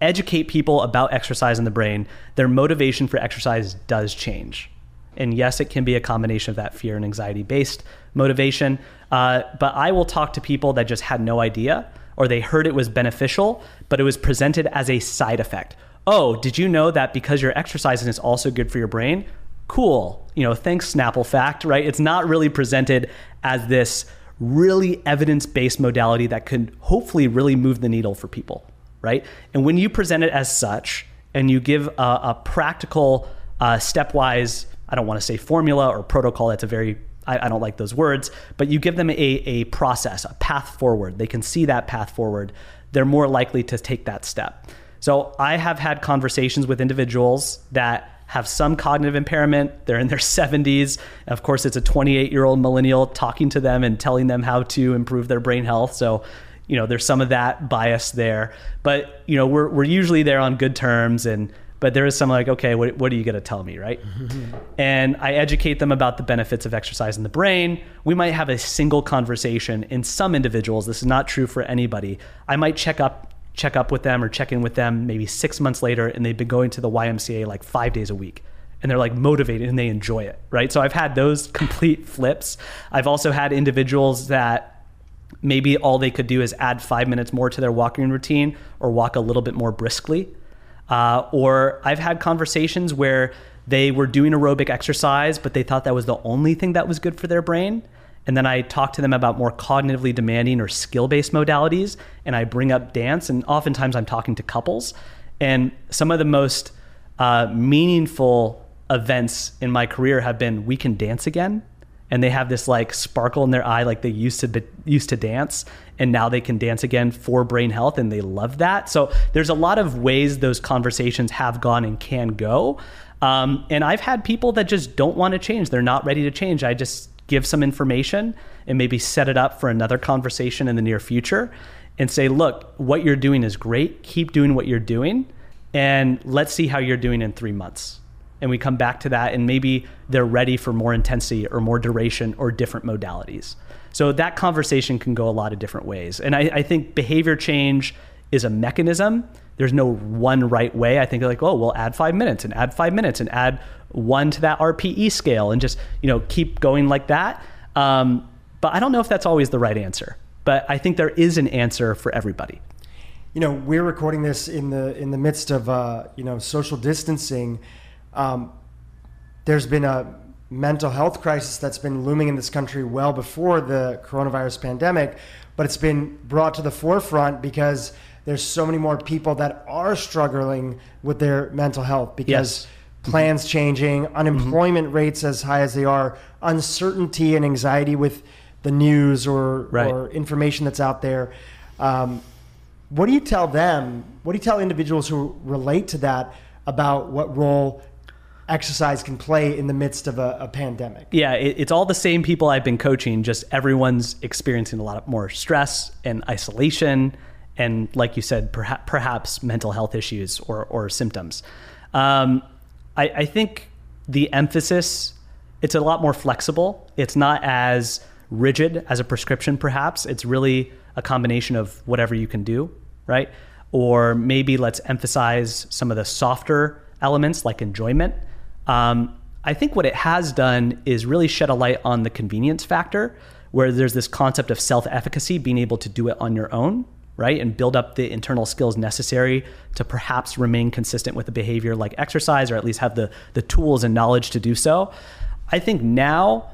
Speaker 1: educate people about exercise in the brain, their motivation for exercise does change. And yes, it can be a combination of that fear and anxiety based motivation. Uh, but I will talk to people that just had no idea or they heard it was beneficial, but it was presented as a side effect. Oh, did you know that because you're exercising is also good for your brain? Cool. You know, thanks, Snapple Fact, right? It's not really presented as this really evidence based modality that could hopefully really move the needle for people, right? And when you present it as such and you give a, a practical, uh, stepwise, I don't want to say formula or protocol, that's a very I, I, don't like those words, but you give them a, a process, a path forward. They can see that path forward. They're more likely to take that step. So I have had conversations with individuals that have some cognitive impairment. They're in their 70s. Of course, it's a 28 year old millennial talking to them and telling them how to improve their brain health. So, you know, there's some of that bias there. But, you know, we're, we're usually there on good terms and but there is some like, okay, what, what are you going to tell me, right? and I educate them about the benefits of exercise in the brain. We might have a single conversation. In some individuals, this is not true for anybody. I might check up check up with them or check in with them maybe six months later, and they've been going to the YMCA like five days a week. And they're like motivated and they enjoy it, right? So I've had those complete flips. I've also had individuals that maybe all they could do is add five minutes more to their walking routine or walk a little bit more briskly uh, or I've had conversations where they were doing aerobic exercise, but they thought that was the only thing that was good for their brain. And then I talk to them about more cognitively demanding or skill based modalities. And I bring up dance. And oftentimes I'm talking to couples. And some of the most uh, meaningful events in my career have been we can dance again and they have this like sparkle in their eye like they used to be, used to dance and now they can dance again for brain health and they love that so there's a lot of ways those conversations have gone and can go um, and i've had people that just don't want to change they're not ready to change i just give some information and maybe set it up for another conversation in the near future and say look what you're doing is great. Keep doing what you're doing and let's see how you're doing in three months. And we come back to that and maybe they're ready for more intensity or more duration or different modalities. So that conversation can go a lot of different ways. And i, I think behavior change is a mechanism. There's no one right way. I think like oh we'll add five minutes and add five minutes and add one to that rpe scale and just you know keep going like that. Um, but i don't know if that's always the right answer but i think there is an answer for everybody.
Speaker 2: You know we're recording this in the in the midst of uh, you know social distancing. Um, there's been a mental health crisis that's been looming in this country well before the coronavirus pandemic, but it's been brought to the forefront because there's so many more people that are struggling with their mental health because yes. Plans changing, unemployment mm-hmm. rates as high as they are, uncertainty and anxiety with the news or, right. or information that's out there. Um, what do you tell them? What do you tell individuals who relate to that about what role exercise can play in the midst of a, a pandemic.
Speaker 1: Yeah, it, it's all the same people I've been coaching, just everyone's experiencing a lot of more stress and isolation, and like you said, perhaps, perhaps mental health issues or, or symptoms. Um, I, I think the emphasis it's a lot more flexible. It's not as rigid as a prescription, perhaps. It's really a combination of whatever you can do, right? Or maybe let's emphasize some of the softer elements like enjoyment um, I think what it has done is really shed a light on the convenience factor, where there's this concept of self efficacy, being able to do it on your own, right? And build up the internal skills necessary to perhaps remain consistent with a behavior like exercise, or at least have the, the tools and knowledge to do so. I think now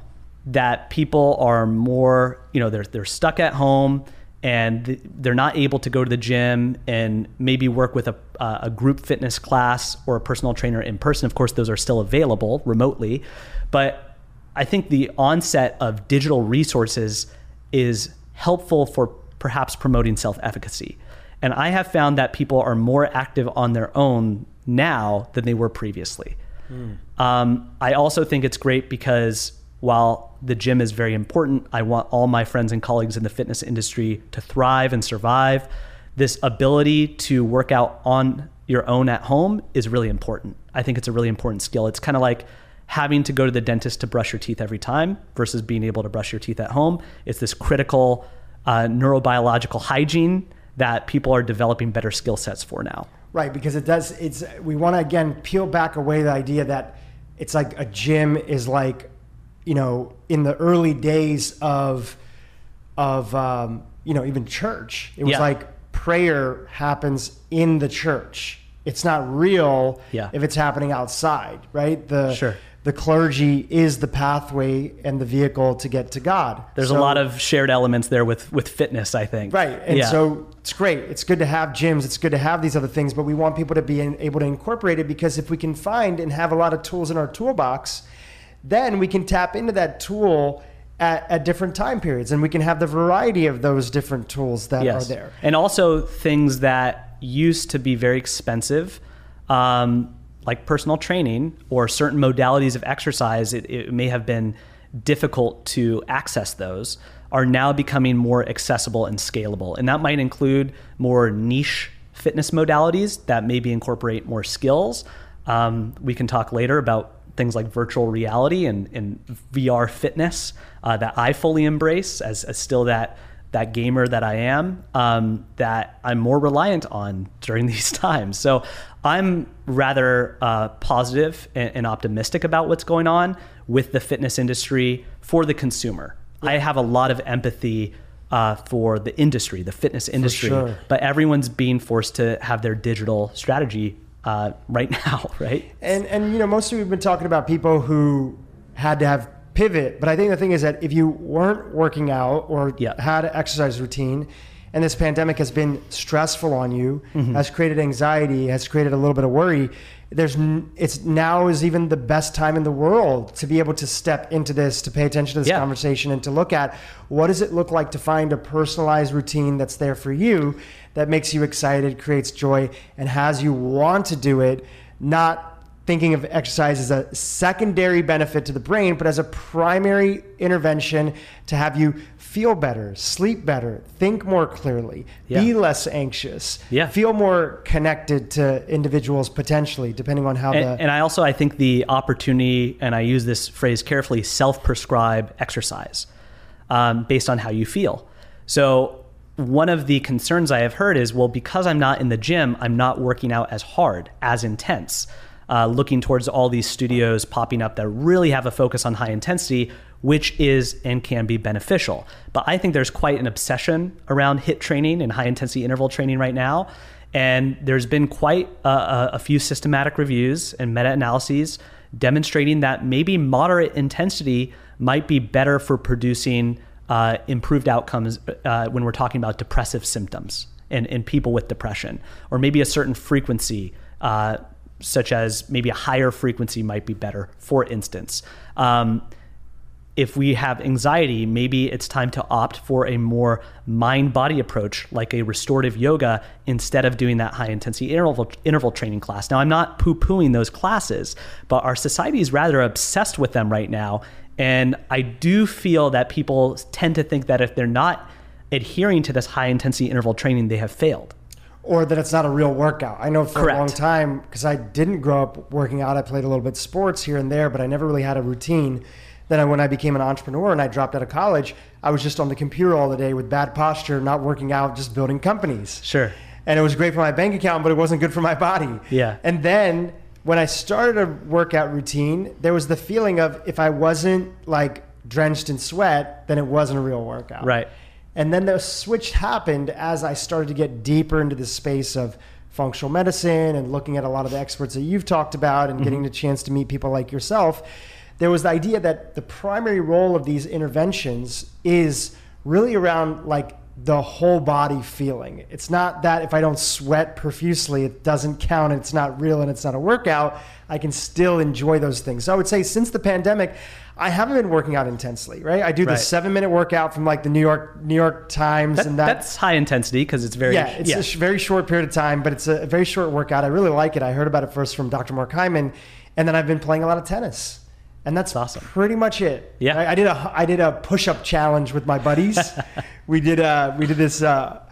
Speaker 1: that people are more, you know, they're, they're stuck at home, and they're not able to go to the gym and maybe work with a, a group fitness class or a personal trainer in person. Of course, those are still available remotely. But I think the onset of digital resources is helpful for perhaps promoting self efficacy. And I have found that people are more active on their own now than they were previously. Mm. Um, I also think it's great because while the gym is very important, I want all my friends and colleagues in the fitness industry to thrive and survive. This ability to work out on your own at home is really important. I think it's a really important skill. It's kind of like having to go to the dentist to brush your teeth every time versus being able to brush your teeth at home. It's this critical uh, neurobiological hygiene that people are developing better skill sets for now.
Speaker 2: Right, because it does. It's we want to again peel back away the idea that it's like a gym is like, you know, in the early days of, of um, you know even church. It was
Speaker 1: Yeah.
Speaker 2: like prayer happens in the church. It's not real
Speaker 1: Yeah.
Speaker 2: if it's happening outside, right? The
Speaker 1: Sure.
Speaker 2: The clergy is the pathway and the vehicle to get to God.
Speaker 1: There's
Speaker 2: So-
Speaker 1: a lot of shared elements there with with fitness, I think.
Speaker 2: Right. And
Speaker 1: Yeah.
Speaker 2: so it's great. It's good to have gyms. It's good to have these other things, but we want people to be in, able to incorporate it because if we can find and have a lot of tools in our toolbox, then we can tap into that tool at, at different time periods and we can have the variety of those different tools that
Speaker 1: yes.
Speaker 2: are there.
Speaker 1: And also things that used to be very expensive, um, like personal training or certain modalities of exercise, it, it may have been difficult to access those, are now becoming more accessible and scalable. And that might include more niche fitness modalities that maybe incorporate more skills. Um, we can talk later about things like virtual reality and, and VR fitness uh, that I fully embrace as, as still that that gamer that I am um, that I'm more reliant on during these times. So I'm rather uh, positive and, and optimistic about what's going on with the fitness industry for the consumer. I have a lot of empathy uh, for the industry, the fitness industry,
Speaker 2: sure.
Speaker 1: but everyone's being forced to have their digital strategy uh, right now, right?
Speaker 2: And and you know, mostly we've been talking about people who had to have pivot, but I think the thing is that if you weren't working out or
Speaker 1: Yeah.
Speaker 2: had an exercise routine, and this pandemic has been stressful on you,
Speaker 1: Mm-hmm.
Speaker 2: has created anxiety, has created a little bit of worry. There's it's now is even the best time in the world to be able to step into this, to pay attention to this
Speaker 1: Yeah.
Speaker 2: conversation, and to look at what does it look like to find a personalized routine that's there for you, that makes you excited, creates joy, and has you want to do it, not thinking of exercise as a secondary benefit to the brain, but as a primary intervention to have you feel better, sleep better, think more clearly,
Speaker 1: Yeah.
Speaker 2: be less anxious,
Speaker 1: Yeah.
Speaker 2: feel more connected to individuals potentially, depending on how
Speaker 1: and,
Speaker 2: the
Speaker 1: and I also I think the opportunity, and I use this phrase carefully, self-prescribe exercise um, based on how you feel. So one of the concerns I have heard is, well, because I'm not in the gym, I'm not working out as hard, as intense. Uh, looking towards all these studios popping up that really have a focus on high intensity, which is and can be beneficial. But I think there's quite an obsession around HIIT training and high intensity interval training right now. And there's been quite a, a, few systematic reviews and meta analyses demonstrating that maybe moderate intensity might be better for producing uh, improved outcomes uh, when we're talking about depressive symptoms in, in people with depression, or maybe a certain frequency. Uh, such as maybe a higher frequency might be better, for instance. Um, if we have anxiety, maybe it's time to opt for a more mind body approach, like a restorative yoga, instead of doing that high intensity interval, interval training class. Now, I'm not poo pooing those classes, but our society is rather obsessed with them right now. And I do feel that people tend to think that if they're not adhering to this high intensity interval training, they have failed.
Speaker 2: or that it's not a real workout. I know for
Speaker 1: Correct.
Speaker 2: a long time because I didn't grow up working out. I played a little bit sports here and there, but I never really had a routine. Then when I became an entrepreneur and I dropped out of college, I was just on the computer all the day with bad posture, not working out, just building companies.
Speaker 1: Sure.
Speaker 2: And it was great for my bank account, but it wasn't good for my body.
Speaker 1: Yeah.
Speaker 2: And then when I started a workout routine, there was the feeling of if I wasn't like drenched in sweat, then it wasn't a real workout.
Speaker 1: Right.
Speaker 2: And then the switch happened as I started to get deeper into the space of functional medicine and looking at a lot of the experts that you've talked about and mm-hmm. getting the chance to meet people like yourself. There was the idea that the primary role of these interventions is really around like the whole body feeling. It's not that if I don't sweat profusely, it doesn't count and it's not real and it's not a workout. I can still enjoy those things. So I would say since the pandemic, I haven't been working out intensely, right? I do the
Speaker 1: Right.
Speaker 2: seven minute workout from like the New York New York Times
Speaker 1: That,
Speaker 2: and that
Speaker 1: that's high intensity because it's very
Speaker 2: yeah, it's a sh- very short period of time, but it's a very short workout. I really like it. I heard about it first from Dr. Mark Hyman, and then I've been playing a lot of tennis. And that's
Speaker 1: awesome.
Speaker 2: pretty much it.
Speaker 1: Yeah.
Speaker 2: I, I did a I did a push up challenge with my buddies. we did uh we did this uh,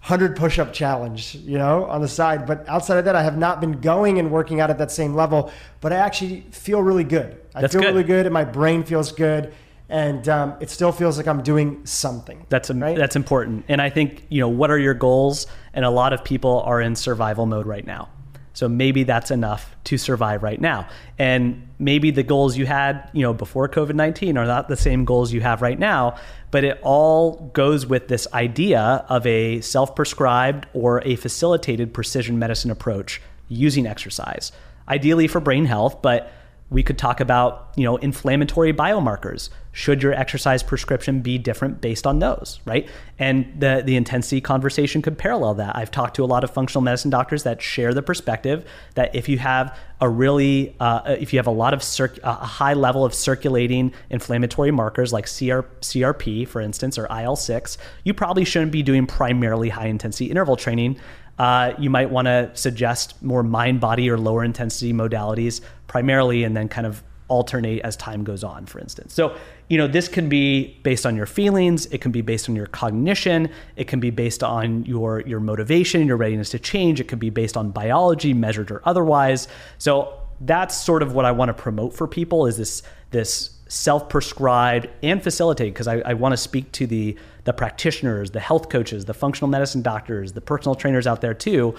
Speaker 2: hundred push up challenge, you know, on the side. But outside of that, I have not been going and working out at that same level. But I actually feel really good. I
Speaker 1: That's
Speaker 2: feel
Speaker 1: good.
Speaker 2: really good, and my brain feels good, and um, it still feels like I'm doing something.
Speaker 1: That's
Speaker 2: right?
Speaker 1: that's important. And I think, you know, what are your goals? And a lot of people are in survival mode right now. So maybe that's enough to survive right now. And maybe the goals you had, you know, before COVID-19 are not the same goals you have right now, but it all goes with this idea of a self-prescribed or a facilitated precision medicine approach using exercise. Ideally for brain health, but we could talk about you know inflammatory biomarkers. Should your exercise prescription be different based on those right? And the the intensity conversation could parallel that. I've talked to a lot of functional medicine doctors that share the perspective that if you have a really uh, if you have a lot of circ- a high level of circulating inflammatory markers like CR- crp for instance or il-6 you probably shouldn't be doing primarily high intensity interval training. Uh, you might want to suggest more mind body or lower intensity modalities primarily and then kind of alternate as time goes on for instance. So you know this can be based on your feelings it can be based on your cognition it can be based on your your motivation your readiness to change it can be based on biology measured or otherwise. So that's sort of what i want to promote for people is this this self-prescribed and facilitated because I, I want to speak to the the practitioners the health coaches the functional medicine doctors the personal trainers out there too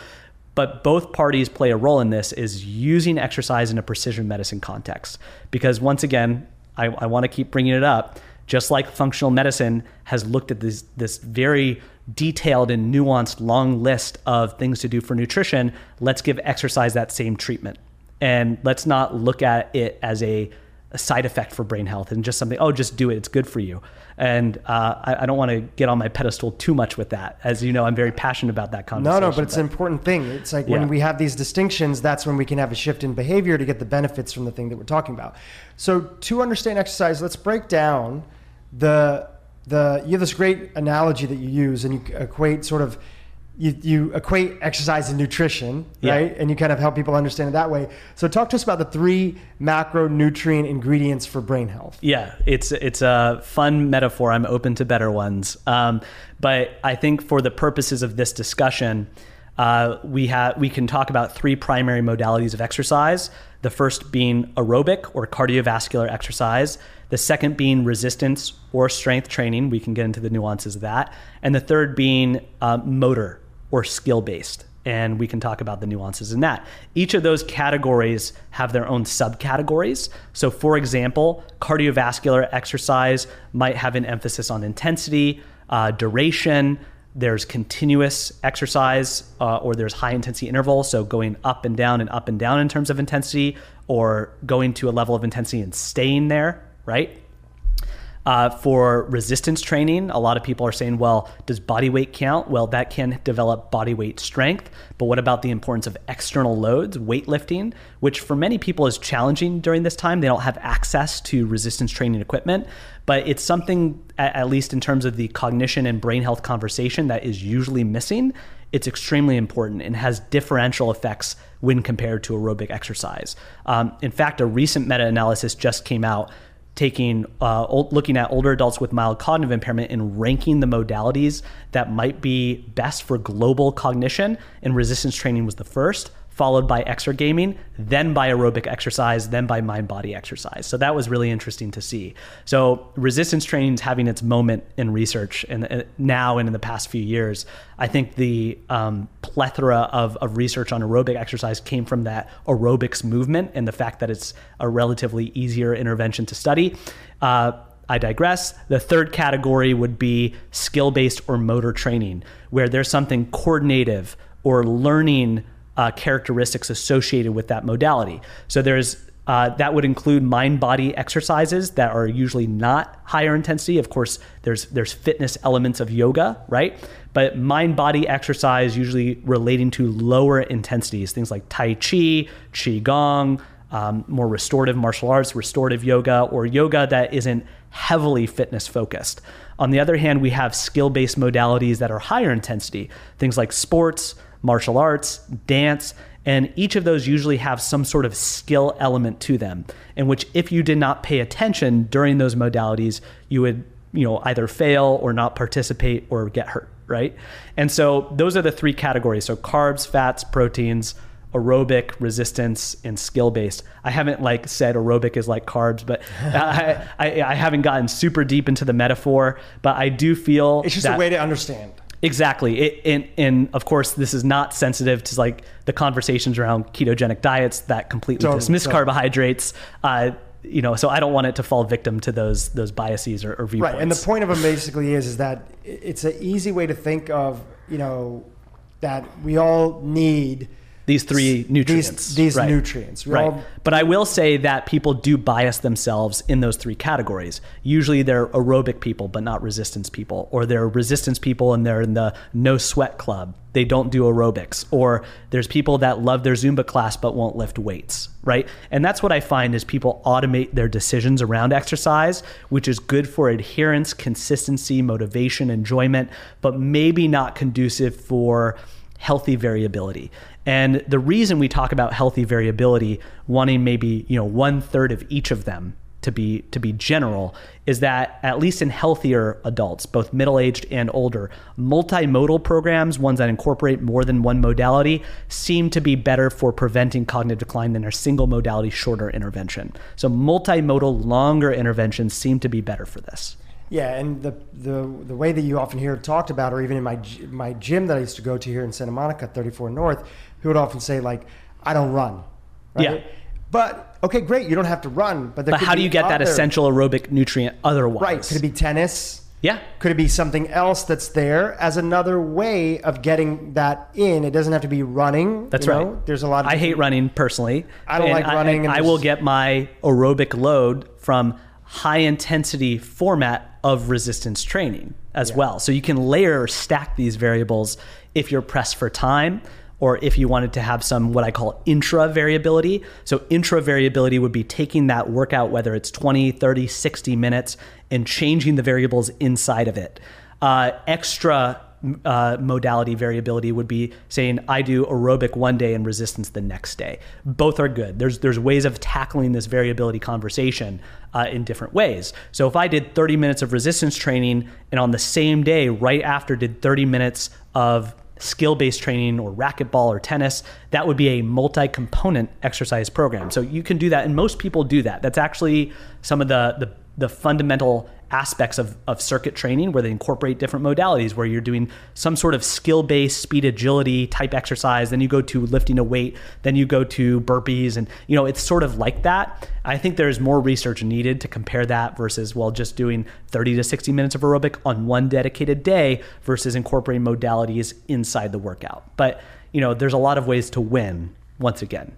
Speaker 1: but both parties play a role in this is using exercise in a precision medicine context. Because once again i, I want to keep bringing it up just like functional medicine has looked at this this very detailed and nuanced long list of things to do for nutrition let's give exercise that same treatment. And let's not look at it as a, a side effect for brain health and just something oh just do it it's good for you. And uh, I, I, don't want to get on my pedestal too much with that. As you know i'm very passionate about that conversation
Speaker 2: no no but it's an important thing. It's like
Speaker 1: Yeah.
Speaker 2: when we have these distinctions that's when we can have a shift in behavior to get the benefits from the thing that we're talking about. So to understand exercise let's break down the the you have this great analogy that you use and you equate sort of you, you equate exercise and nutrition,
Speaker 1: Yeah.
Speaker 2: right? And you kind of help people understand it that way. So talk to us about the three macronutrient ingredients for brain health.
Speaker 1: Yeah, it's it's a fun metaphor. I'm open to better ones, um, but I think for the purposes of this discussion, uh, we have we can talk about three primary modalities of exercise. The first being aerobic or cardiovascular exercise. The second being resistance or strength training. We can get into the nuances of that, and the third being uh, motor or skill based and we can talk about the nuances in that. Each of those categories have their own subcategories. So, for example, cardiovascular exercise might have an emphasis on intensity, uh, duration. There's continuous exercise, uh, or there's high intensity interval. So, going up and down and up and down in terms of intensity, or going to a level of intensity and staying there, right? Uh, for resistance training, a lot of people are saying, well, does body weight count? Well, that can develop body weight strength. But what about the importance of external loads, weightlifting, which for many people is challenging during this time? They don't have access to resistance training equipment. But it's something, at, least in terms of the cognition and brain health conversation, that is usually missing. It's extremely important and has differential effects when compared to aerobic exercise. Um, in fact, a recent meta analysis just came out taking uh, old, looking at older adults with mild cognitive impairment and ranking the modalities that might be best for global cognition and resistance training was the first followed by exergaming, then by aerobic exercise then by mind body exercise. So that was really interesting to see. So resistance training is having its moment in research and now and in the past few years. I think the um, plethora of, of research on aerobic exercise came from that aerobics movement and the fact that it's a relatively easier intervention to study. Uh, I digress. The third category would be skill based or motor training, where there's something coordinative or learning uh, characteristics associated with that modality. So there's uh, that would include mind body exercises that are usually not higher intensity. Of course, there's there's fitness elements of yoga, right? But mind body exercise usually relating to lower intensities, things like Tai Chi, Qigong, um, more restorative martial arts, restorative yoga, or yoga that isn't heavily fitness focused. On the other hand, we have skill based modalities that are higher intensity, things like sports, martial arts, dance, And each of those usually have some sort of skill element to them, in which if you did not pay attention during those modalities, you would you know either fail or not participate or get hurt, right? And so those are the three categories. So carbs, fats, proteins, aerobic, resistance, and skill based. I haven't like said aerobic is like carbs, but I, I, I, haven't gotten super deep into the metaphor. But I do feel
Speaker 2: it's just a way to understand.
Speaker 1: Exactly. It, and, and of course, this is not sensitive to like the conversations around ketogenic diets that completely totally, dismiss totally. carbohydrates. Uh, you know, so I don't want it to fall victim to those those biases or, or viewpoints.
Speaker 2: Right, and the point of them basically is is that it's an easy way to think of you know that we all need
Speaker 1: these three nutrients.
Speaker 2: These, these right. nutrients.
Speaker 1: We right. All... But I will say that people do bias themselves in those three categories. Usually they're aerobic people, but not resistance people, or they're resistance people and they're in the no sweat club. They don't do aerobics. Or there's people that love their Zumba class but won't lift weights, right? And that's what I find is people automate their decisions around exercise, which is good for adherence, consistency, motivation, enjoyment, but maybe not conducive for healthy variability. And the reason we talk about healthy variability, wanting maybe you know one third of each of them to be to be general, is that at least in healthier adults, both middle aged and older, multimodal programs, ones that incorporate more than one modality, seem to be better for preventing cognitive decline than a single modality shorter intervention. So multimodal longer interventions seem to be better for this.
Speaker 2: Yeah, and the, the the way that you often hear talked about, or even in my my gym that I used to go to here in Santa Monica, 34 North, who would often say like, "I don't run."
Speaker 1: Right? Yeah.
Speaker 2: But okay, great. You don't have to run, but,
Speaker 1: but how do you get other, that essential aerobic nutrient otherwise?
Speaker 2: Right. Could it be tennis?
Speaker 1: Yeah.
Speaker 2: Could it be something else that's there as another way of getting that in? It doesn't have to be running.
Speaker 1: That's right.
Speaker 2: Know? There's a lot.
Speaker 1: Of I hate running personally.
Speaker 2: I don't like running.
Speaker 1: I, I will get my aerobic load from high intensity format of resistance training as yeah. well. So you can layer or stack these variables if you're pressed for time or if you wanted to have some what I call intra variability. So, intra variability would be taking that workout, whether it's 20, 30, 60 minutes, and changing the variables inside of it. Uh, extra uh, modality variability would be saying I do aerobic one day and resistance the next day. Both are good. There's there's ways of tackling this variability conversation uh, in different ways. So if I did 30 minutes of resistance training and on the same day, right after, did 30 minutes of skill based training or racquetball or tennis, that would be a multi component exercise program. So you can do that, and most people do that. That's actually some of the, the, the fundamental aspects of, of circuit training where they incorporate different modalities where you're doing some sort of skill-based speed agility type exercise then you go to lifting a weight then you go to burpees and you know it's sort of like that. I think there's more research needed to compare that versus well just doing 30 to 60 minutes of aerobic on one dedicated day versus incorporating modalities inside the workout. But you know there's a lot of ways to win once again.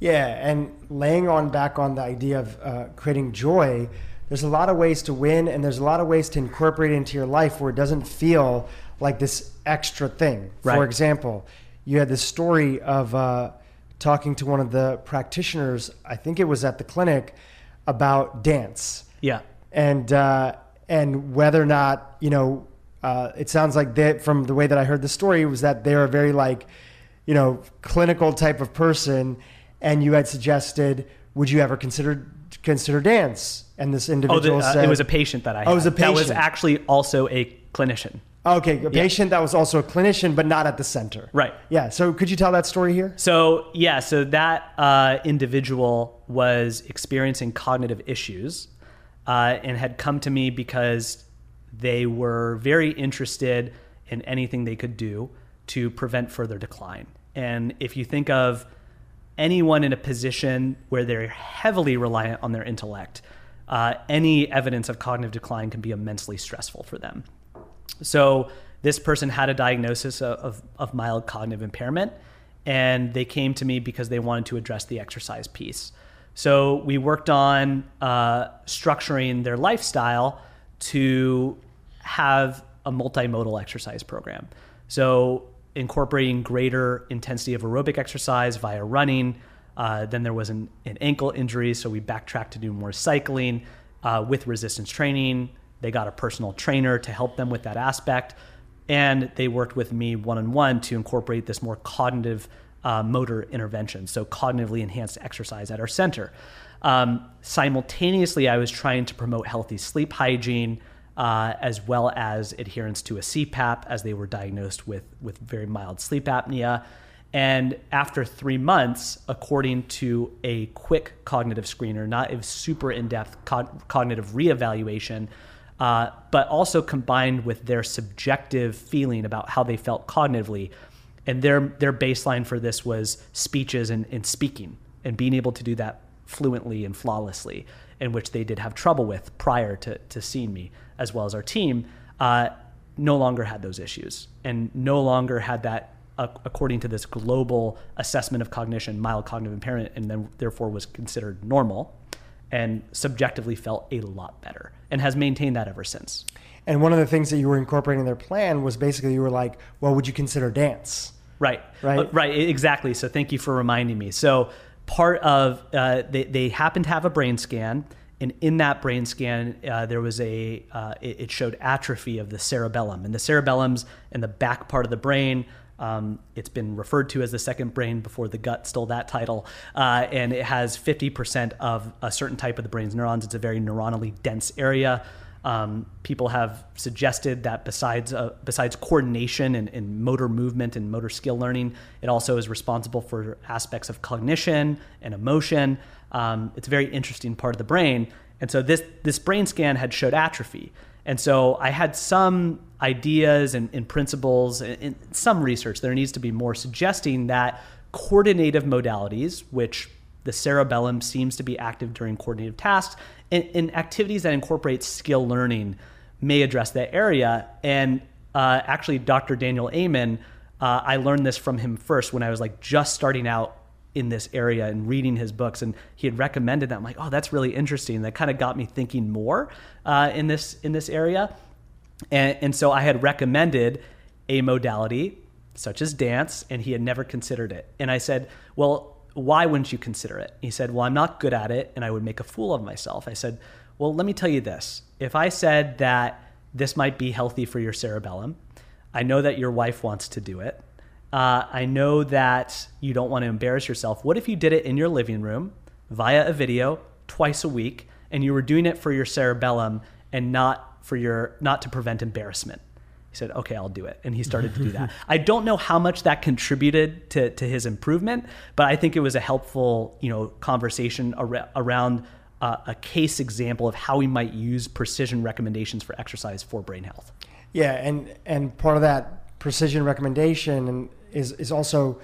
Speaker 2: Yeah and laying on back on the idea of uh, creating joy there's a lot of ways to win and there's a lot of ways to incorporate it into your life where it doesn't feel like this extra thing. Right. For example, you had this story of uh, talking to one of the practitioners, I think it was at the clinic, about dance.
Speaker 1: Yeah.
Speaker 2: And, uh, and whether or not, you know, uh, it sounds like that from the way that I heard the story was that they're a very like, you know, clinical type of person. And you had suggested, would you ever consider consider dance? And this individual oh, the, uh, said,
Speaker 1: it was a patient that I had.
Speaker 2: Oh, it was a patient.
Speaker 1: That was actually also a clinician.
Speaker 2: Okay, a patient yeah. that was also a clinician, but not at the center.
Speaker 1: Right.
Speaker 2: Yeah. So could you tell that story here?
Speaker 1: So yeah, so that uh, individual was experiencing cognitive issues uh, and had come to me because they were very interested in anything they could do to prevent further decline. And if you think of anyone in a position where they're heavily reliant on their intellect, uh, any evidence of cognitive decline can be immensely stressful for them. So this person had a diagnosis of, of, of mild cognitive impairment, and they came to me because they wanted to address the exercise piece. So we worked on uh, structuring their lifestyle to have a multimodal exercise program. So incorporating greater intensity of aerobic exercise via running. Uh, then there was an, an, ankle injury, so we backtracked to do more cycling uh, with resistance training. They got a personal trainer to help them with that aspect. And they worked with me one on one to incorporate this more cognitive uh, motor intervention, so cognitively enhanced exercise at our center. Um, simultaneously, I was trying to promote healthy sleep hygiene. Uh, as well as adherence to a CPAP, as they were diagnosed with, with very mild sleep apnea. And after three months, according to a quick cognitive screener, not a super in depth co- cognitive reevaluation, uh, but also combined with their subjective feeling about how they felt cognitively. And their, their baseline for this was speeches and, and speaking and being able to do that fluently and flawlessly, in which they did have trouble with prior to, to seeing me, as well as our team, uh, no longer had those issues and no longer had that according to this global assessment of cognition, mild cognitive impairment, and then therefore was considered normal and subjectively felt a lot better and has maintained that ever since.
Speaker 2: And one of the things that you were incorporating in their plan was basically you were like, well, would you consider dance?
Speaker 1: Right.
Speaker 2: Right. Uh,
Speaker 1: right. Exactly. So thank you for reminding me. So part of uh, they they happened to have a brain scan, and in that brain scan uh, there was a uh, it, it, showed atrophy of the cerebellum, and the cerebellum's in the back part of the brain. Um, it's been referred to as the second brain before the gut stole that title. Uh, and it has 50% of a certain type of the brain's neurons. It's a very neuronally dense area. Um, people have suggested that besides uh, besides coordination and, and, motor movement and motor skill learning, it also is responsible for aspects of cognition and emotion. Um, it's a very interesting part of the brain. And so this this brain scan had showed atrophy. And so I had some ideas and, and principles and, some research. There needs to be more suggesting that coordinative modalities, which the cerebellum seems to be active during coordinative tasks, and, and activities that incorporate skill learning may address that area. And uh, actually, Dr. Daniel Amen, uh, I learned this from him first when I was like just starting out in this area and reading his books and he had recommended that i'm like oh that's really interesting that kind of got me thinking more uh, in this in this area and, and so i had recommended a modality such as dance and he had never considered it. And i said well why wouldn't you consider it? He said well i'm not good at it and i would make a fool of myself. I said well let me tell you this. If i said that this might be healthy for your cerebellum i know that your wife wants to do it. Uh, I know that you don't want to embarrass yourself. What if you did it in your living room via a video twice a week and you were doing it for your cerebellum and not for your not to prevent embarrassment? He said, "Okay, I'll do it." And he started to do that. I don't know how much that contributed to to his improvement, but I think it was a helpful, you know, conversation ar- around uh, a case example of how we might use precision recommendations for exercise for brain health.
Speaker 2: Yeah, and and part of that precision recommendation is is also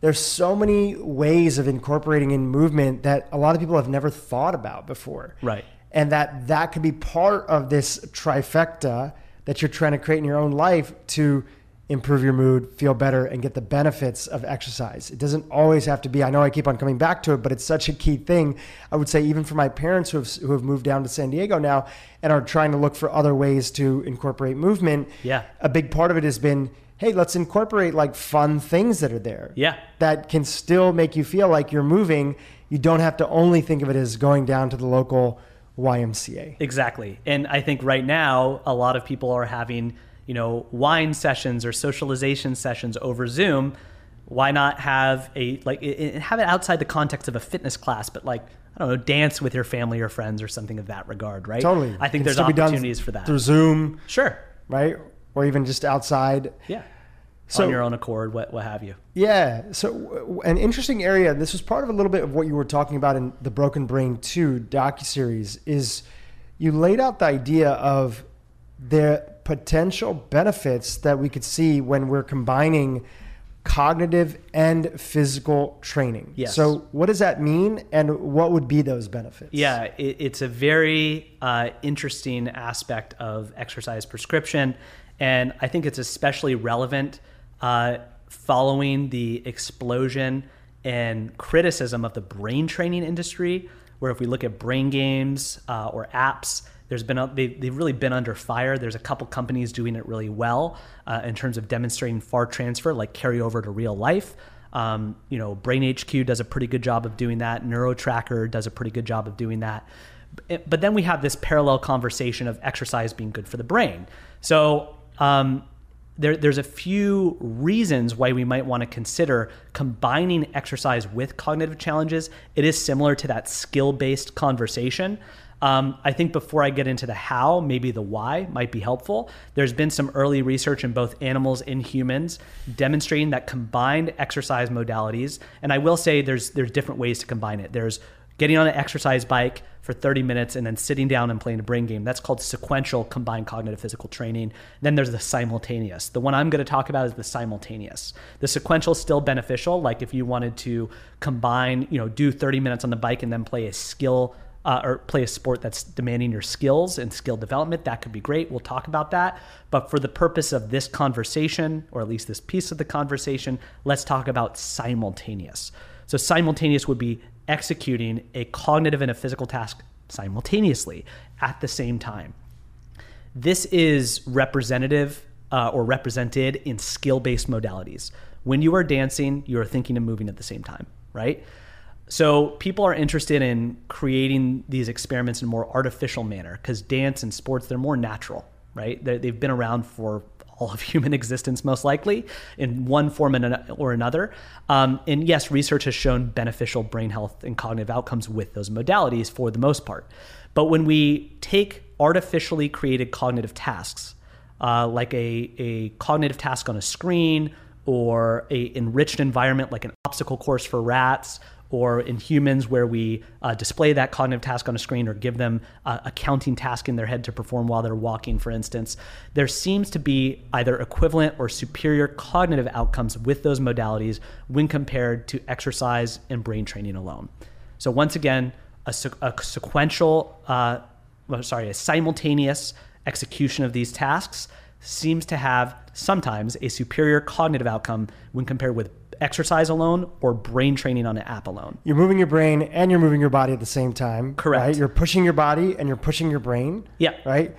Speaker 2: there's so many ways of incorporating in movement that a lot of people have never thought about before.
Speaker 1: Right.
Speaker 2: And that that could be part of this trifecta that you're trying to create in your own life to improve your mood, feel better, and get the benefits of exercise. It doesn't always have to be, I know I keep on coming back to it, but it's such a key thing. I would say, even for my parents who have, who have moved down to San Diego now and are trying to look for other ways to incorporate movement,
Speaker 1: yeah.
Speaker 2: a big part of it has been hey, let's incorporate like fun things that are there.
Speaker 1: Yeah.
Speaker 2: That can still make you feel like you're moving. You don't have to only think of it as going down to the local YMCA.
Speaker 1: Exactly. And I think right now, a lot of people are having, you know, wine sessions or socialization sessions over Zoom. Why not have a like have it outside the context of a fitness class, but like I don't know, dance with your family or friends or something of that regard, right?
Speaker 2: Totally.
Speaker 1: I think there's opportunities for that
Speaker 2: through Zoom.
Speaker 1: Sure.
Speaker 2: Right or even just outside.
Speaker 1: Yeah. So, on your own accord, what, what have you.
Speaker 2: Yeah. So an interesting area, this was part of a little bit of what you were talking about in the Broken Brain 2 docuseries, is you laid out the idea of the potential benefits that we could see when we're combining cognitive and physical training.
Speaker 1: Yes.
Speaker 2: So, what does that mean, and what would be those benefits?
Speaker 1: Yeah, it, it's a very uh, interesting aspect of exercise prescription and I think it's especially relevant uh, following the explosion and criticism of the brain training industry, where if we look at brain games uh, or apps, there's been a, they, they've really been under fire. There's a couple companies doing it really well uh, in terms of demonstrating far transfer, like carryover to real life. Um, you know, Brain HQ does a pretty good job of doing that. NeuroTracker does a pretty good job of doing that. But then we have this parallel conversation of exercise being good for the brain. So um, there, there's a few reasons why we might want to consider combining exercise with cognitive challenges. It is similar to that skill based conversation. Um, I think before I get into the how, maybe the why might be helpful. There's been some early research in both animals and humans demonstrating that combined exercise modalities, and I will say there's there's different ways to combine it. There's getting on an exercise bike for 30 minutes and then sitting down and playing a brain game. That's called sequential combined cognitive physical training. Then there's the simultaneous. The one I'm going to talk about is the simultaneous. The sequential is still beneficial. Like if you wanted to combine, you know, do 30 minutes on the bike and then play a skill uh, or play a sport that's demanding your skills and skill development, that could be great. We'll talk about that. But for the purpose of this conversation, or at least this piece of the conversation, let's talk about simultaneous. So, simultaneous would be executing a cognitive and a physical task simultaneously at the same time. This is representative uh, or represented in skill based modalities. When you are dancing, you are thinking and moving at the same time, right? So people are interested in creating these experiments in a more artificial manner because dance and sports they're more natural, right? they have been around for all of human existence, most likely in one form or another. Um, and yes, research has shown beneficial brain health and cognitive outcomes with those modalities for the most part. But when we take artificially created cognitive tasks, uh, like a, a cognitive task on a screen or a enriched environment like an obstacle course for rats or in humans where we uh, display that cognitive task on a screen or give them uh, a counting task in their head to perform while they're walking, for instance, there seems to be either equivalent or superior cognitive outcomes with those modalities when compared to exercise and brain training alone. So, once again, a, a sequential, uh, well, sorry, a simultaneous execution of these tasks seems to have sometimes a superior cognitive outcome when compared with exercise alone or brain training on an app alone.
Speaker 2: You're moving your brain and you're moving your body at the same time.
Speaker 1: Correct.
Speaker 2: Right? You're pushing your body and you're pushing your brain.
Speaker 1: Yeah.
Speaker 2: Right?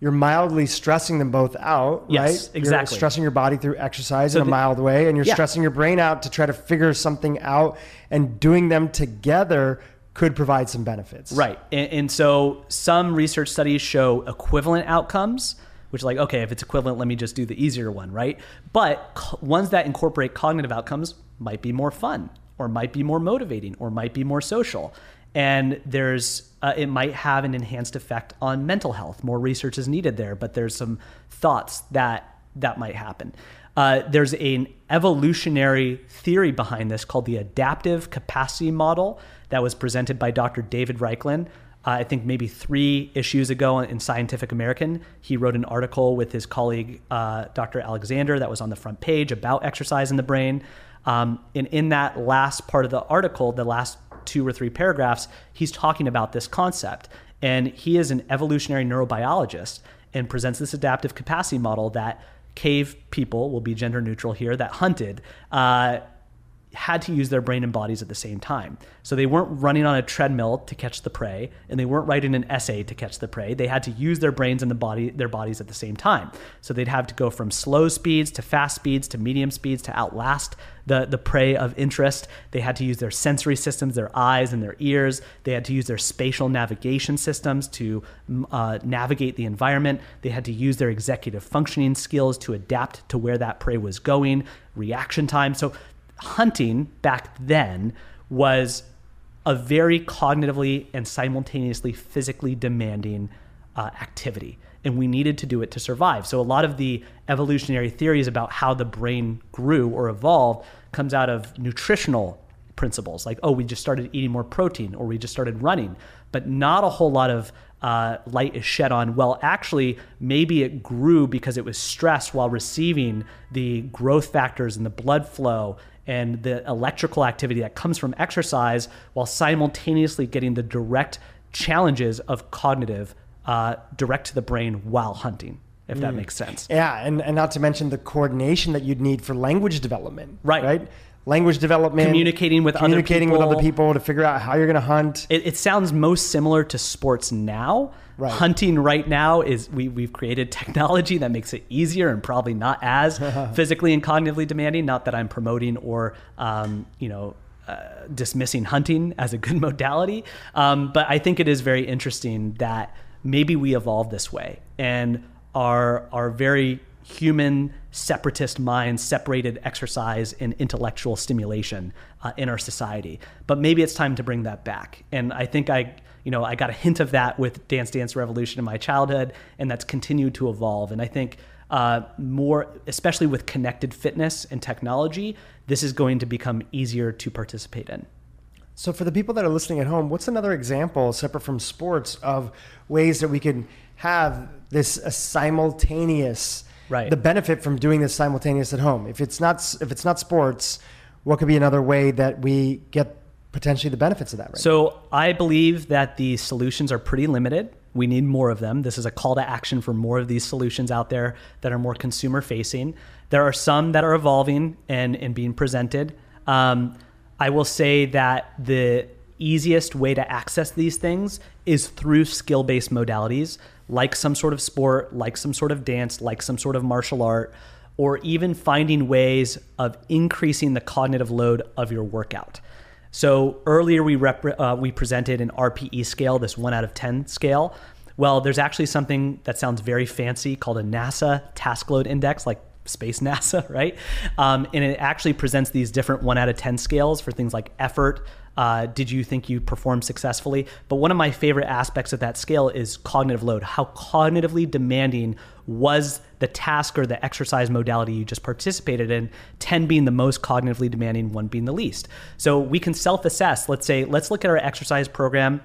Speaker 2: You're mildly stressing them both out,
Speaker 1: yes,
Speaker 2: right?
Speaker 1: Exactly.
Speaker 2: You're stressing your body through exercise so in a the, mild way, and you're yeah. stressing your brain out to try to figure something out, and doing them together could provide some benefits.
Speaker 1: Right. And, and so some research studies show equivalent outcomes which like okay if it's equivalent let me just do the easier one right? But ones that incorporate cognitive outcomes might be more fun or might be more motivating or might be more social. And there's uh, it might have an enhanced effect on mental health. More research is needed there but there's some thoughts that that might happen. Uh, there's an evolutionary theory behind this called the adaptive capacity model that was presented by dr david Raichlen uh, I think maybe three issues ago in Scientific American, he wrote an article with his colleague, uh, Dr. Alexander, that was on the front page about exercise in the brain. Um, and in that last part of the article, the last two or three paragraphs, he's talking about this concept. And he is an evolutionary neurobiologist and presents this adaptive capacity model that cave people, will be gender neutral here, that hunted, uh, had to use their brain and bodies at the same time. So they weren't running on a treadmill to catch the prey, and they weren't writing an essay to catch the prey. They had to use their brains and the body, their bodies at the same time. So they'd have to go from slow speeds to fast speeds to medium speeds to outlast the, the prey of interest. They had to use their sensory systems, their eyes and their ears. They had to use their spatial navigation systems to uh, navigate the environment. They had to use their executive functioning skills to adapt to where that prey was going, reaction time. So hunting back then was a very cognitively and simultaneously physically demanding uh, activity. And we needed to do it to survive. So, a lot of the evolutionary theories about how the brain grew or evolved comes out of nutritional principles like, oh, we just started eating more protein or we just started running, but not a whole lot of uh, light is shed on, well, actually, maybe it grew because it was stressed while receiving the growth factors and the blood flow and the electrical activity that comes from exercise while simultaneously getting the direct challenges of cognitive uh, direct to the brain while hunting if that mm. makes sense.
Speaker 2: Yeah, and, and not to mention the coordination that you'd need for language development.
Speaker 1: Right.
Speaker 2: Right? Language development,
Speaker 1: communicating with
Speaker 2: communicating
Speaker 1: other
Speaker 2: people. with other people to figure out how you're going to hunt.
Speaker 1: It, it, sounds most similar to sports now, Right. Hunting right now is we we've created technology that makes it easier and probably not as physically and cognitively demanding. Not that I'm promoting or um, you know uh, dismissing hunting as a good modality, um, but I think it is very interesting that maybe we evolved this way and our our very human separatist minds separated exercise and intellectual stimulation uh, in our society. But maybe it's time to bring that back. And I think I, you know, I got a hint of that with Dance Dance Revolution in my childhood, and that's continued to evolve. And I think uh, more, especially with connected fitness and technology, this is going to become easier to participate in.
Speaker 2: So, for the people that are listening at home, what's another example, separate from sports, of ways that we can have this simultaneous
Speaker 1: right.
Speaker 2: the benefit from doing this simultaneous at home. If it's not if it's not sports, what could be another way that we get potentially the benefits of that? Right
Speaker 1: so now? I believe that the solutions are pretty limited. We need more of them. This is a call to action for more of these solutions out there that are more consumer facing. There are some that are evolving and, and being presented. Um, I will say that the easiest way to access these things is through skill based modalities like some sort of sport, like some sort of dance, like some sort of martial art, or even finding ways of increasing the cognitive load of your workout. So earlier we rep- uh, we presented an RPE scale, this one out of ten scale. Well, there's actually something that sounds very fancy called a NASA task load index, like space NASA, right? Um, and it actually presents these different one out of 10 scales for things like effort. Uh, did you think you performed successfully? But one of my favorite aspects of that scale is cognitive load. How cognitively demanding was the task or the exercise modality you just participated in, 10 being the most cognitively demanding, one being the least. So we can self assess. Let's say, let's look at our exercise program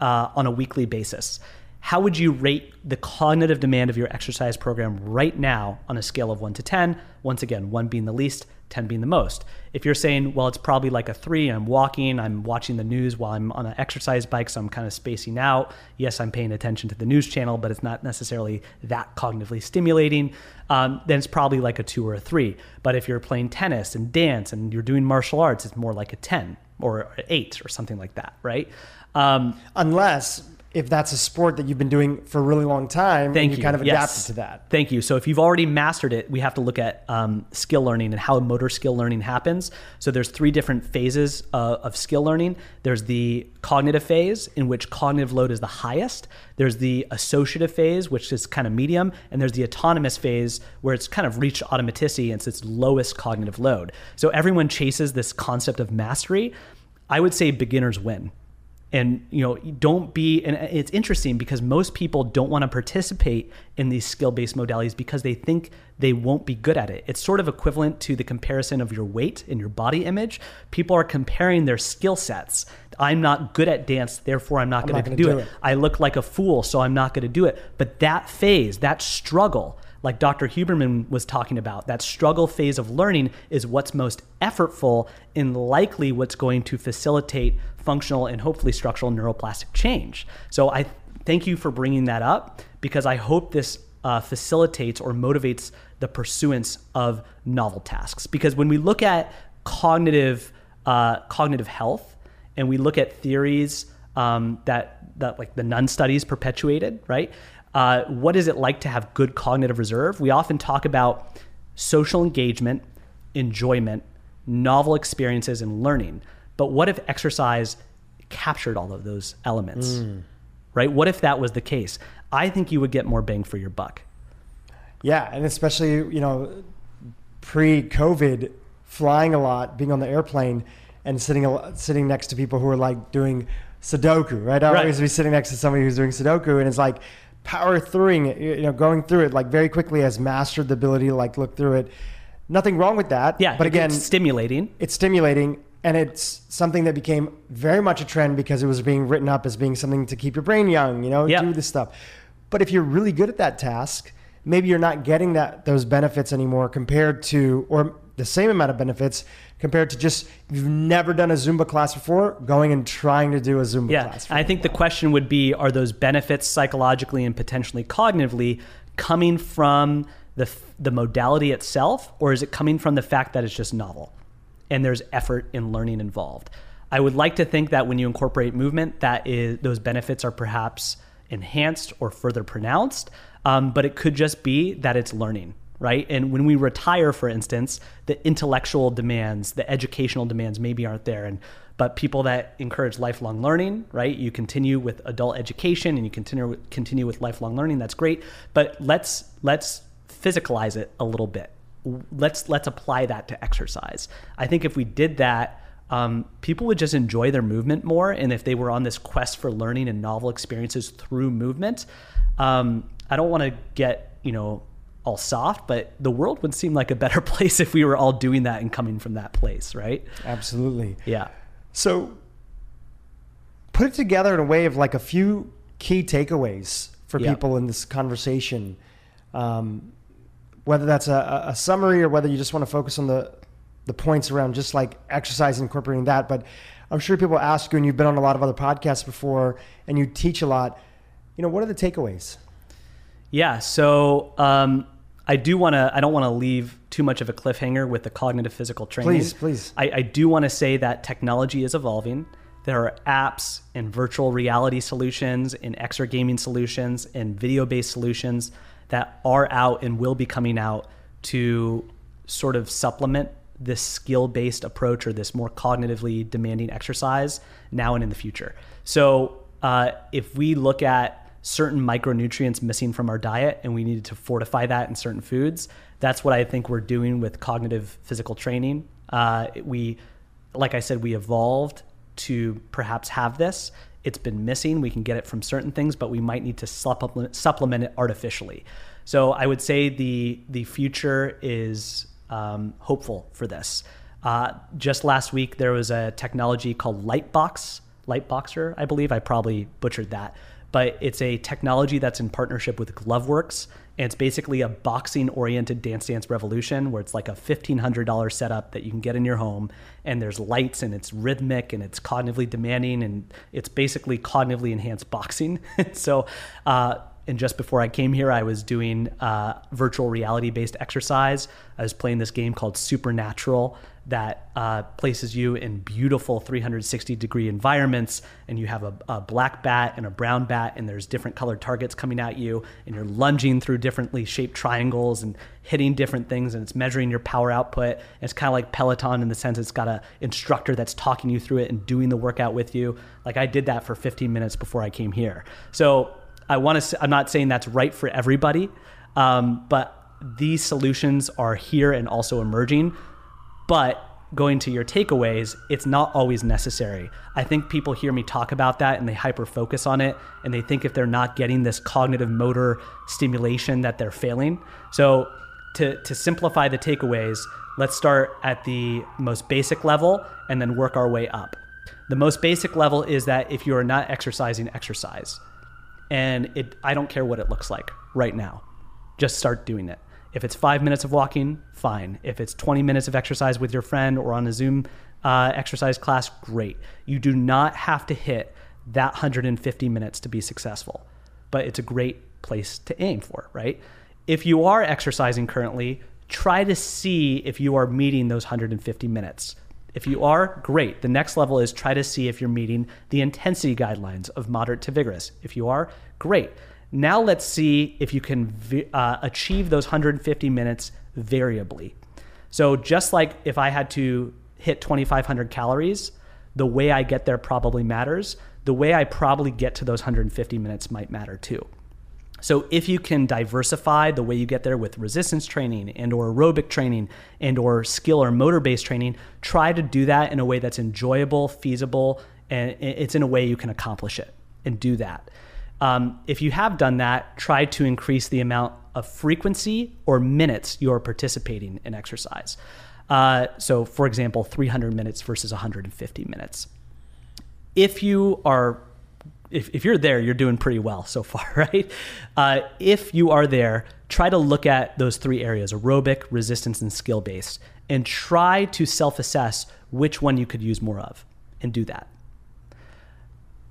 Speaker 1: uh, on a weekly basis how would you rate the cognitive demand of your exercise program right now on a scale of 1 to 10? Once again, 1 being the least, 10 being the most. If you're saying, well, it's probably like a 3, I'm walking, I'm watching the news while I'm on an exercise bike, so I'm kind of spacing out. Yes, I'm paying attention to the news channel, but it's not necessarily that cognitively stimulating. Um, then it's probably like a 2 or a 3. But if you're playing tennis and dance and you're doing martial arts, it's more like a 10 or an 8 or something like that, right?
Speaker 2: Um, Unless if that's a sport that you've been doing for a really long time
Speaker 1: Thank
Speaker 2: you,
Speaker 1: you
Speaker 2: kind of
Speaker 1: yes.
Speaker 2: adapted to that.
Speaker 1: Thank you. So if you've already mastered it, we have to look at um, skill learning and how motor skill learning happens. So there's three different phases uh, of skill learning. There's the cognitive phase in which cognitive load is the highest. There's the associative phase, which is kind of medium, and there's the autonomous phase where it's kind of reached automaticity and it's its lowest cognitive load. So everyone chases this concept of mastery. I would say beginners win and you know don't be and it's interesting because most people don't want to participate in these skill-based modalities because they think they won't be good at it it's sort of equivalent to the comparison of your weight and your body image people are comparing their skill sets i'm not good at dance therefore i'm not going to do, do it. it i look like a fool so i'm not going to do it but that phase that struggle like Dr. Huberman was talking about, that struggle phase of learning is what's most effortful and likely what's going to facilitate functional and hopefully structural neuroplastic change. So I thank you for bringing that up because I hope this uh, facilitates or motivates the pursuance of novel tasks. Because when we look at cognitive uh, cognitive health and we look at theories um, that that like the Nun studies perpetuated, right? Uh, what is it like to have good cognitive reserve? We often talk about social engagement, enjoyment, novel experiences, and learning. But what if exercise captured all of those elements? Mm. Right? What if that was the case? I think you would get more bang for your buck.
Speaker 2: Yeah, and especially, you know, pre-COVID, flying a lot, being on the airplane and sitting sitting next to people who are like doing Sudoku, right? I right. always be sitting next to somebody who's doing Sudoku and it's like power through it, you know, going through it like very quickly has mastered the ability to like look through it. Nothing wrong with that.
Speaker 1: Yeah,
Speaker 2: but again,
Speaker 1: it's stimulating.
Speaker 2: It's stimulating, and it's something that became very much a trend because it was being written up as being something to keep your brain young. You know, yep. do this stuff. But if you're really good at that task, maybe you're not getting that those benefits anymore compared to, or the same amount of benefits compared to just you've never done a Zumba class before, going and trying to do a Zumba
Speaker 1: yeah,
Speaker 2: class.
Speaker 1: I think the question would be are those benefits psychologically and potentially cognitively coming from the, the modality itself, or is it coming from the fact that it's just novel and there's effort in learning involved? I would like to think that when you incorporate movement, that is those benefits are perhaps enhanced or further pronounced, um, but it could just be that it's learning right? And when we retire, for instance, the intellectual demands, the educational demands maybe aren't there. And but people that encourage lifelong learning, right? You continue with adult education and you continue continue with lifelong learning. That's great. But let's let's physicalize it a little bit. Let's let's apply that to exercise. I think if we did that, um, people would just enjoy their movement more. And if they were on this quest for learning and novel experiences through movement, um, I don't want to get you know all soft, but the world would seem like a better place if we were all doing that and coming from that place, right?
Speaker 2: Absolutely.
Speaker 1: Yeah.
Speaker 2: So put it together in a way of like a few key takeaways for
Speaker 1: Yeah.
Speaker 2: people in this conversation. Um, whether that's a, a summary or whether you just want to focus on the the points around just like exercise and incorporating that. But I'm sure people ask you, and you've been on a lot of other podcasts before, and you teach a lot. You know, what are the takeaways?
Speaker 1: Yeah. So um, I do want to. I don't want to leave too much of a cliffhanger with the cognitive physical training.
Speaker 2: Please, please.
Speaker 1: I, I do want to say that technology is evolving. There are apps and virtual reality solutions and exergaming solutions and video based solutions that are out and will be coming out to sort of supplement this skill based approach or this more cognitively demanding exercise now and in the future. So, uh, if we look at certain micronutrients missing from our diet and we needed to fortify that in certain foods, that's what I think we're doing with cognitive physical training. Uh, we, like I said, we evolved to perhaps have this. It's been missing. We can get it from certain things, but we might need to supplement, it artificially. So I would say the the future is um, hopeful for this. Uh, just last week, there was a technology called Lightbox, Liteboxer, I believe. I probably butchered that, but it's a technology that's in partnership with GloveWorks. And it's basically a boxing oriented Dance Dance Revolution where it's like a $1,500 setup that you can get in your home. And there's lights and it's rhythmic and it's cognitively demanding and it's basically cognitively enhanced boxing. so, uh, and just before I came here, I was doing uh, virtual reality based exercise. I was playing this game called Supernatural that uh, places you in beautiful 360 degree environments, and you have a, a black bat and a brown bat, and there's different colored targets coming at you, and you're lunging through differently shaped triangles and hitting different things, and it's measuring your power output. And it's kind of like Peloton in the sense it's got a instructor that's talking you through it and doing the workout with you. Like I did that for 15 minutes before I came here. So I want to. I'm not saying that's right for everybody, um, but these solutions are here and also emerging. But going to your takeaways, it's not always necessary. I think people hear me talk about that and they hyper focus on it, and they think if they're not getting this cognitive motor stimulation that they're failing. So to to simplify the takeaways, let's start at the most basic level and then work our way up. The most basic level is that if you are not exercising, exercise and it I don't care what it looks like right now. Just start doing it. If it's five minutes of walking, fine. If it's 20 minutes of exercise with your friend or on a Zoom uh, exercise class, great. You do not have to hit that 150 minutes to be successful, but it's a great place to aim for, right? If you are exercising currently, try to see if you are meeting those 150 minutes. If you are, great. The next level is try to see if you're meeting the intensity guidelines of moderate to vigorous. If you are, great. Now let's see if you can uh, achieve those 150 minutes variably. So just like if I had to hit 2,500 calories, the way I get there probably matters. The way I probably get to those 150 minutes might matter too. So if you can diversify the way you get there with resistance training and or aerobic training and or skill or motor based training, try to do that in a way that's enjoyable, feasible, and it's in a way you can accomplish it and do that. Um, if you have done that, try to increase the amount of frequency or minutes you're participating in exercise. Uh, so, for example, 300 minutes versus 150 minutes. If you are if, if you're there, you're doing pretty well so far, right? Uh, if you are there, try to look at those three areas aerobic, resistance, and skill based, and try to self assess which one you could use more of and do that.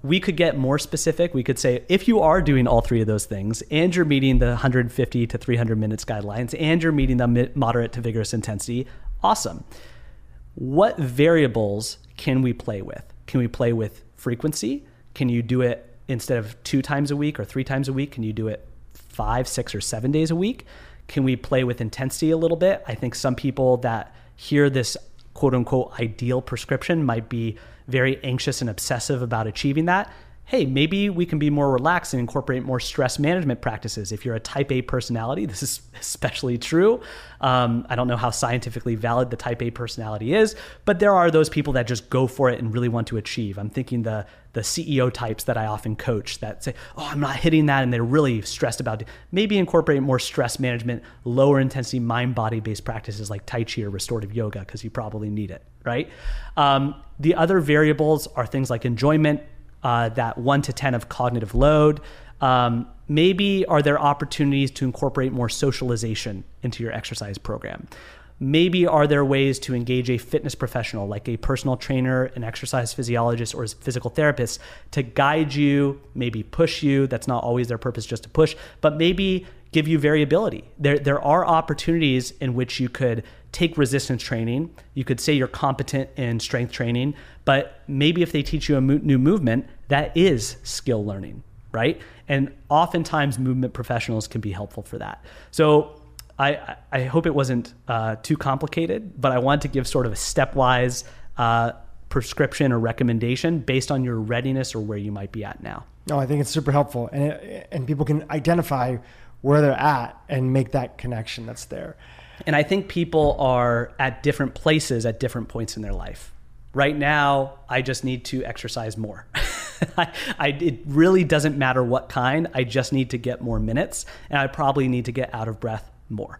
Speaker 1: We could get more specific. We could say if you are doing all three of those things and you're meeting the 150 to 300 minutes guidelines and you're meeting the moderate to vigorous intensity, awesome. What variables can we play with? Can we play with frequency? Can you do it instead of two times a week or three times a week? Can you do it five, six, or seven days a week? Can we play with intensity a little bit? I think some people that hear this quote unquote ideal prescription might be very anxious and obsessive about achieving that. hey, maybe we can be more relaxed and incorporate more stress management practices. If you're a type A personality, this is especially true. Um, I don't know how scientifically valid the type A personality is, but there are those people that just go for it and really want to achieve. I'm thinking the the CEO types that I often coach that say, "Oh, I'm not hitting that," and they're really stressed about it. Maybe incorporate more stress management, lower intensity mind body based practices like Tai Chi or restorative yoga because you probably need it, right? Um, the other variables are things like enjoyment, uh, that one to 10 of cognitive load. Um, maybe are there opportunities to incorporate more socialization into your exercise program? Maybe are there ways to engage a fitness professional like a personal trainer, an exercise physiologist, or a physical therapist to guide you, maybe push you? That's not always their purpose just to push, but maybe give you variability. There, there are opportunities in which you could take resistance training. You could say you're competent in strength training, but maybe if they teach you a mo- new movement, that is skill learning, right? And oftentimes, movement professionals can be helpful for that. So I, I hope it wasn't uh, too complicated, but I want to give sort of a stepwise uh, prescription or recommendation based on your readiness or where you might be at now.
Speaker 2: No, I think it's super helpful, and it, and people can identify where they're at and make that connection that's there.
Speaker 1: And I think people are at different places at different points in their life. Right now, I just need to exercise more. I, I, it really doesn't matter what kind. I just need to get more minutes, and I probably need to get out of breath more.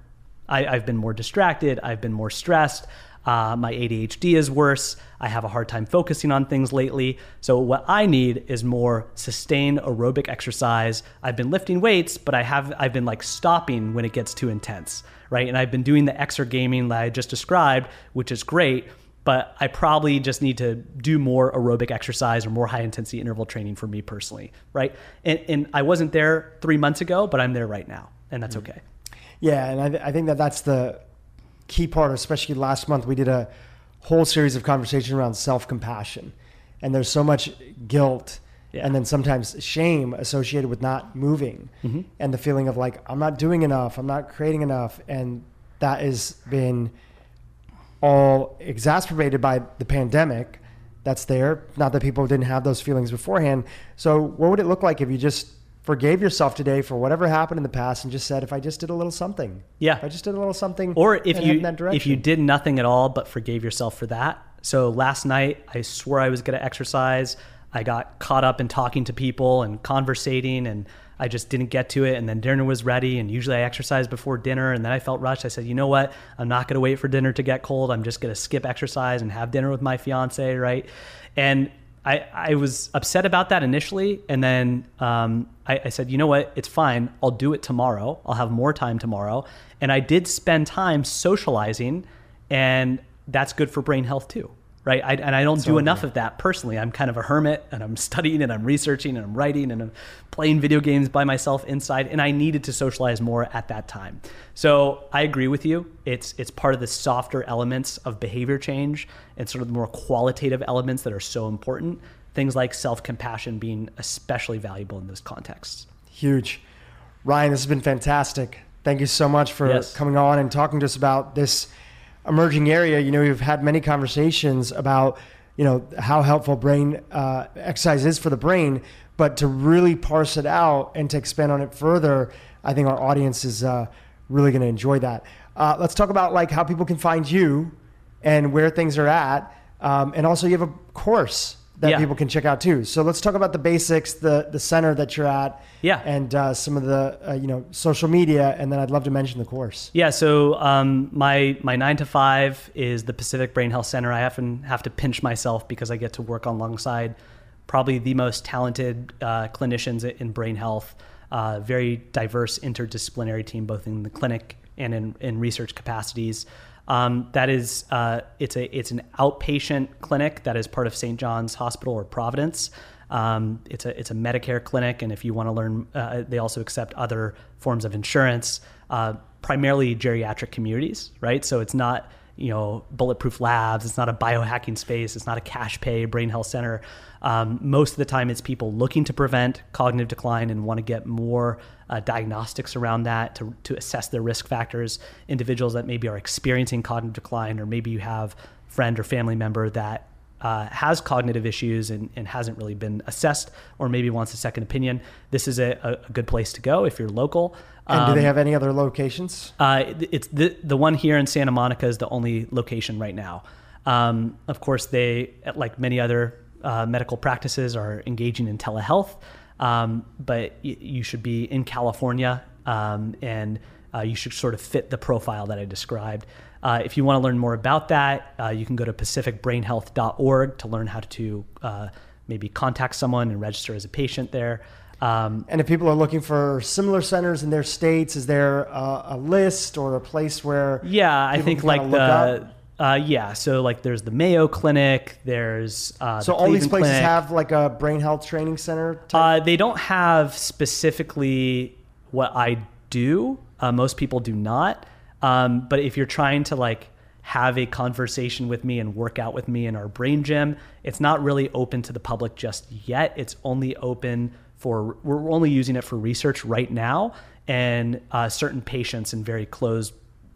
Speaker 1: I, have been more distracted. I've been more stressed. Uh, my ADHD is worse. I have a hard time focusing on things lately. So, what I need is more sustained aerobic exercise. I've been lifting weights, but I have I've been like stopping when it gets too intense, right? And I've been doing the exergaming that I just described, which is great. But I probably just need to do more aerobic exercise or more high intensity interval training for me personally, right? And, and I wasn't there three months ago, but I'm there right now, and that's mm-hmm. okay.
Speaker 2: Yeah, and I, th- I think that that's the key part, especially last month, we did a whole series of conversation around self compassion. And there's so much guilt yeah. and then sometimes shame associated with not moving mm-hmm. and the feeling of like, I'm not doing enough, I'm not creating enough. And that has been all exacerbated by the pandemic that's there. Not that people didn't have those feelings beforehand. So, what would it look like if you just forgave yourself today for whatever happened in the past and just said, if I just did a little something,
Speaker 1: yeah,
Speaker 2: if I just did a little something,
Speaker 1: or if you if you did nothing at all but forgave yourself for that. So last night I swore I was going to exercise. I got caught up in talking to people and conversating, and I just didn't get to it. And then dinner was ready, and usually I exercise before dinner, and then I felt rushed. I said, you know what? I'm not going to wait for dinner to get cold. I'm just going to skip exercise and have dinner with my fiance, right? And I, I was upset about that initially, and then um, I, I, said, you know what, it's fine. I'll do it tomorrow. I'll have more time tomorrow. And I did spend time socializing, and that's good for brain health too right? I, and I don't so, do enough of that personally. I'm kind of a hermit and I'm studying and I'm researching and I'm writing and I'm playing video games by myself inside. And I needed to socialize more at that time. So I agree with you. It's it's part of the softer elements of behavior change and sort of the more qualitative elements that are so important. Things like self compassion being especially valuable in those contexts.
Speaker 2: Huge. Ryan, this has been fantastic. Thank you so much for yes. coming on and talking to us about this emerging area, you know, we've had many conversations about, you know, how helpful brain uh, exercise is for the brain, but to really parse it out and to expand on it further, I think our audience is uh, really going to enjoy that. Uh, let's talk about like how people can find you and where things are at, um, and also you have a course that yeah. people can check out too. So let's talk about the basics, the the center that you're at,
Speaker 1: yeah,
Speaker 2: and uh, some of the uh, you know social media, and then I'd love to mention the course.
Speaker 1: Yeah, so um, my my nine to five is the Pacific Brain Health Center. I often have to pinch myself because I get to work alongside probably the most talented uh, clinicians in brain health. Uh, very diverse interdisciplinary team, both in the clinic and in, in research capacities. Um, that is, uh, it's a it's an outpatient clinic that is part of St. John's Hospital or Providence. Um, it's a it's a Medicare clinic, and if you want to learn, uh, they also accept other forms of insurance, uh, primarily geriatric communities, right? So it's not you know bulletproof labs. It's not a biohacking space. It's not a cash pay brain health center. Um, most of the time, it's people looking to prevent cognitive decline and want to get more uh, diagnostics around that to, to assess their risk factors. Individuals that maybe are experiencing cognitive decline, or maybe you have friend or family member that uh, has cognitive issues and, and, hasn't really been assessed or maybe wants a second opinion, this is a, a good place to go if you're local.
Speaker 2: And um, do they um, have any other locations?
Speaker 1: Uh, it's the, the one here in Santa Monica is the only location right now. Um, of course, they, like many other uh, medical practices, are engaging in telehealth, um, but y- you should be in California um, and uh, you should sort of fit the profile that I described. Uh, if you want to learn more about that, uh, you can go to pacificbrainhealth.org to learn how to uh, maybe contact someone and register as a patient there.
Speaker 2: Um, and if people are looking for similar centers in their states, is there a, a list or a place where?
Speaker 1: Yeah, I think like the. Uh, yeah, so like there's the Mayo Clinic, there's uh,
Speaker 2: so
Speaker 1: the
Speaker 2: all these places
Speaker 1: Clinic.
Speaker 2: have like a brain health training center.
Speaker 1: Uh, they don't have specifically what I do. Uh, most people do not. Um, but if you're trying to like have a conversation with me and work out with me in our brain gym, it's not really open to the public just yet. It's only open for we're only using it for research right now and uh, certain patients in very closed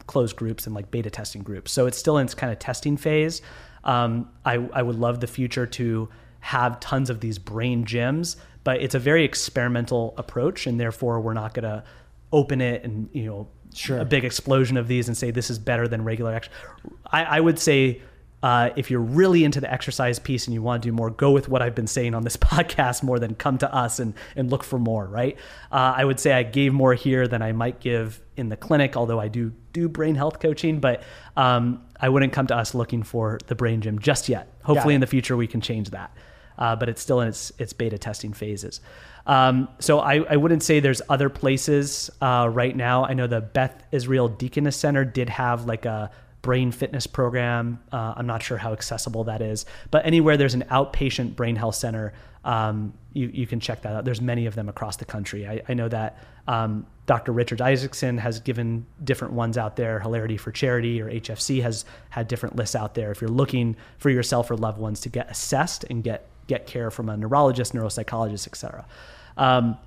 Speaker 1: closed groups and like beta testing groups. So it's still in its kind of testing phase. Um, I, I would love the future to have tons of these brain gyms, but it's a very experimental approach, and therefore we're not going to open it and you know
Speaker 2: sure.
Speaker 1: a big explosion of these and say this is better than regular exercise. I, I would say uh, if you're really into the exercise piece and you want to do more, go with what I've been saying on this podcast more than come to us and, and look for more, right? Uh, I would say I gave more here than I might give in the clinic, although I do do brain health coaching, but um, I wouldn't come to us looking for the brain gym just yet. Hopefully in the future we can change that. Uh, but it's still in its, its beta testing phases. Um, so I, I, wouldn't say there's other places uh, right now. I know the Beth Israel Deaconess Center did have like a brain fitness program. Uh, I'm not sure how accessible that is, but anywhere there's an outpatient brain health center, um, you, you can check that out. There's many of them across the country. I, I know that um, Dr. Richard Isaacson has given different ones out there. Hilarity for Charity or HFC has had different lists out there. If you're looking for yourself or loved ones to get assessed and get get care from a neurologist, neuropsychologist, etc. Um,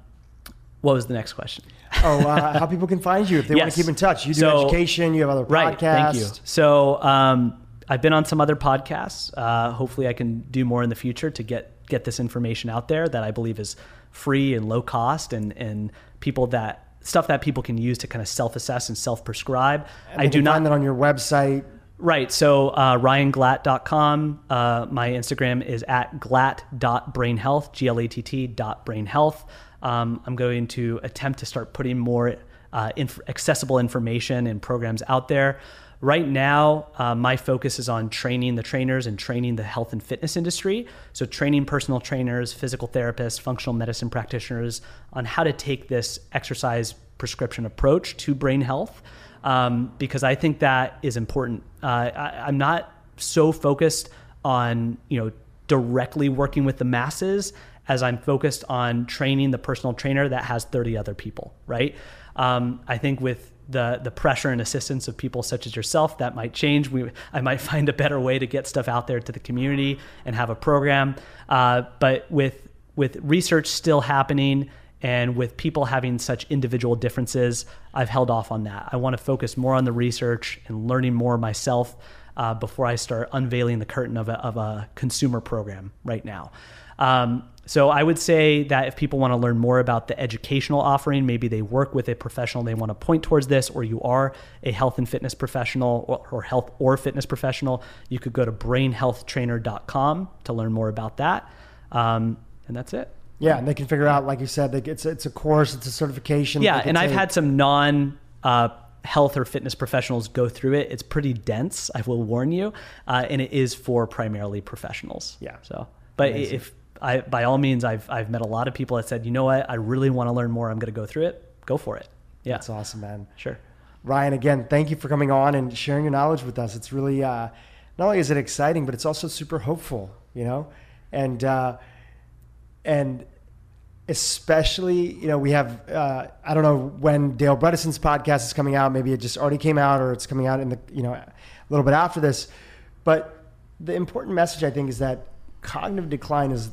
Speaker 1: what was the next question?
Speaker 2: oh, uh, how people can find you if they yes. want to keep in touch. You do so, education, you have other podcasts. Right,
Speaker 1: thank you. So um, I've been on some other podcasts. Uh, hopefully, I can do more in the future to get get this information out there that I believe is free and low cost, and and people that stuff that people can use to kind of self assess and self prescribe.
Speaker 2: I do not find that on your website.
Speaker 1: Right. So uh, ryanglatt.com. Uh, my Instagram is at glatt.brainhealth, G-L-A-T-T dot brainhealth. Um, I'm going to attempt to start putting more uh, inf- accessible information and programs out there. Right now, uh, my focus is on training the trainers and training the health and fitness industry. So, training personal trainers, physical therapists, functional medicine practitioners on how to take this exercise prescription approach to brain health um, because I think that is important. Uh, I, I'm not so focused on you know directly working with the masses as I'm focused on training the personal trainer that has 30 other people, right? Um, I think with the the pressure and assistance of people such as yourself, that might change. We I might find a better way to get stuff out there to the community and have a program. Uh, but with with research still happening and with people having such individual differences, I've held off on that. I want to focus more on the research and learning more myself uh, before I start unveiling the curtain of a, of a consumer program right now. Um, so I would say that if people want to learn more about the educational offering, maybe they work with a professional, they want to point towards this, or you are a health and fitness professional or, or health or fitness professional, you could go to brainhealthtrainer.com to learn more about that. Um, and that's it.
Speaker 2: Yeah, and they can figure out, like you said, it's it's a course, it's a certification.
Speaker 1: Yeah, and I've had some non. Uh, health or fitness professionals go through it. It's pretty dense, I will warn you, uh, and it is for primarily professionals.
Speaker 2: Yeah.
Speaker 1: So, but Amazing. if I, by all means, I've I've met a lot of people that said, you know what, I really want to learn more. I'm going to go through it. Go for it. Yeah.
Speaker 2: That's awesome, man.
Speaker 1: Sure.
Speaker 2: Ryan, again, thank you for coming on and sharing your knowledge with us. It's really uh, not only is it exciting, but it's also super hopeful. You know, and uh, and especially, you know, we have, uh, I don't know when Dale Bredesen's podcast is coming out. Maybe it just already came out or it's coming out in the, you know, a little bit after this. But the important message, I think, is that cognitive decline is,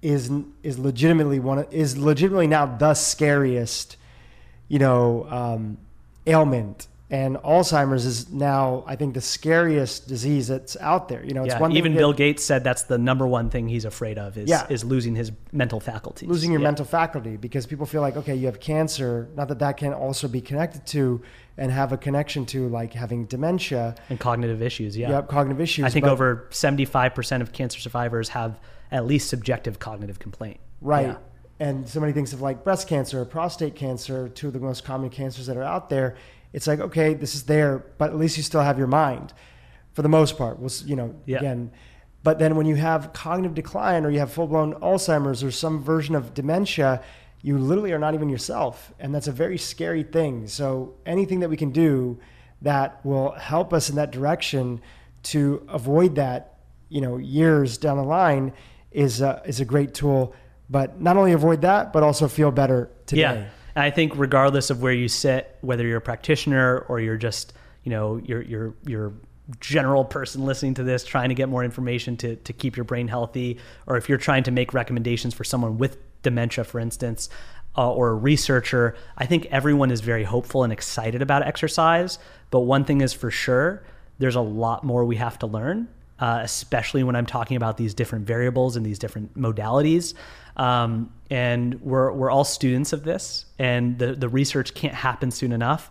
Speaker 2: is, is legitimately one, of, is legitimately now the scariest, you know, um, ailment And Alzheimer's is now, I think, the scariest disease that's out there. You know, it's
Speaker 1: yeah,
Speaker 2: one
Speaker 1: even Bill Gates said that's the number one thing he's afraid of is
Speaker 2: Yeah.
Speaker 1: is losing his mental faculties.
Speaker 2: losing your
Speaker 1: Yeah.
Speaker 2: mental faculty because people feel like okay you have cancer not that that can also be connected to and have a connection to like having dementia
Speaker 1: and cognitive issues. Yeah,
Speaker 2: have cognitive issues
Speaker 1: I think
Speaker 2: but-
Speaker 1: over seventy five percent of cancer survivors have at least subjective cognitive complaint.
Speaker 2: right and somebody thinks of like breast cancer or prostate cancer two of the most common cancers that are out there it's like okay this is there but at least you still have your mind for the most part. Was you know
Speaker 1: Yeah.
Speaker 2: again. But then when you have cognitive decline or you have full-blown alzheimer's or some version of dementia you literally are not even yourself. And that's a very scary thing. So anything that we can do that will help us in that direction to avoid that you know years down the line is a, is a great tool. But not only avoid that but also feel better today.
Speaker 1: Yeah. And I think regardless of where you sit, whether you're a practitioner or you're just, you know, you're you're you're general person listening to this trying to get more information to to keep your brain healthy or if you're trying to make recommendations for someone with dementia for instance uh, or a researcher i think everyone is very hopeful and excited about exercise but one thing is for sure there's a lot more we have to learn uh, especially when I'm talking about these different variables and these different modalities. Um, and we're, we're all students of this, and the, the research can't happen soon enough.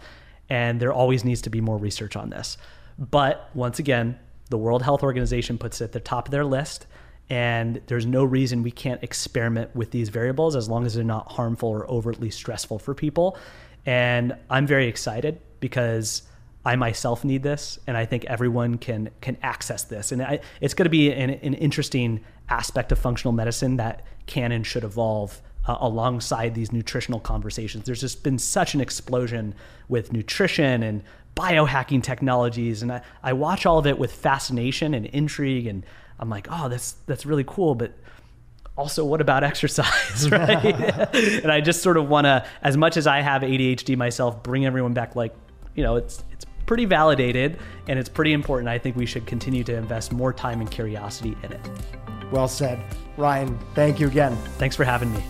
Speaker 1: And there always needs to be more research on this. But once again, the World Health Organization puts it at the top of their list. And there's no reason we can't experiment with these variables as long as they're not harmful or overtly stressful for people. And I'm very excited because I myself need this, and I think everyone can can access this. And I, it's going to be an, an interesting aspect of functional medicine that can and should evolve uh, alongside these nutritional conversations. There's just been such an explosion with nutrition and biohacking technologies, and I, I watch all of it with fascination and intrigue, and I'm like, oh, that's that's really cool, but also what about exercise right? And i just sort of want to as much as i have adhd myself bring everyone back like you know it's it's pretty validated and it's pretty important. I think we should continue to invest more time and curiosity in it
Speaker 2: well said. Ryan thank you again.
Speaker 1: Thanks for having me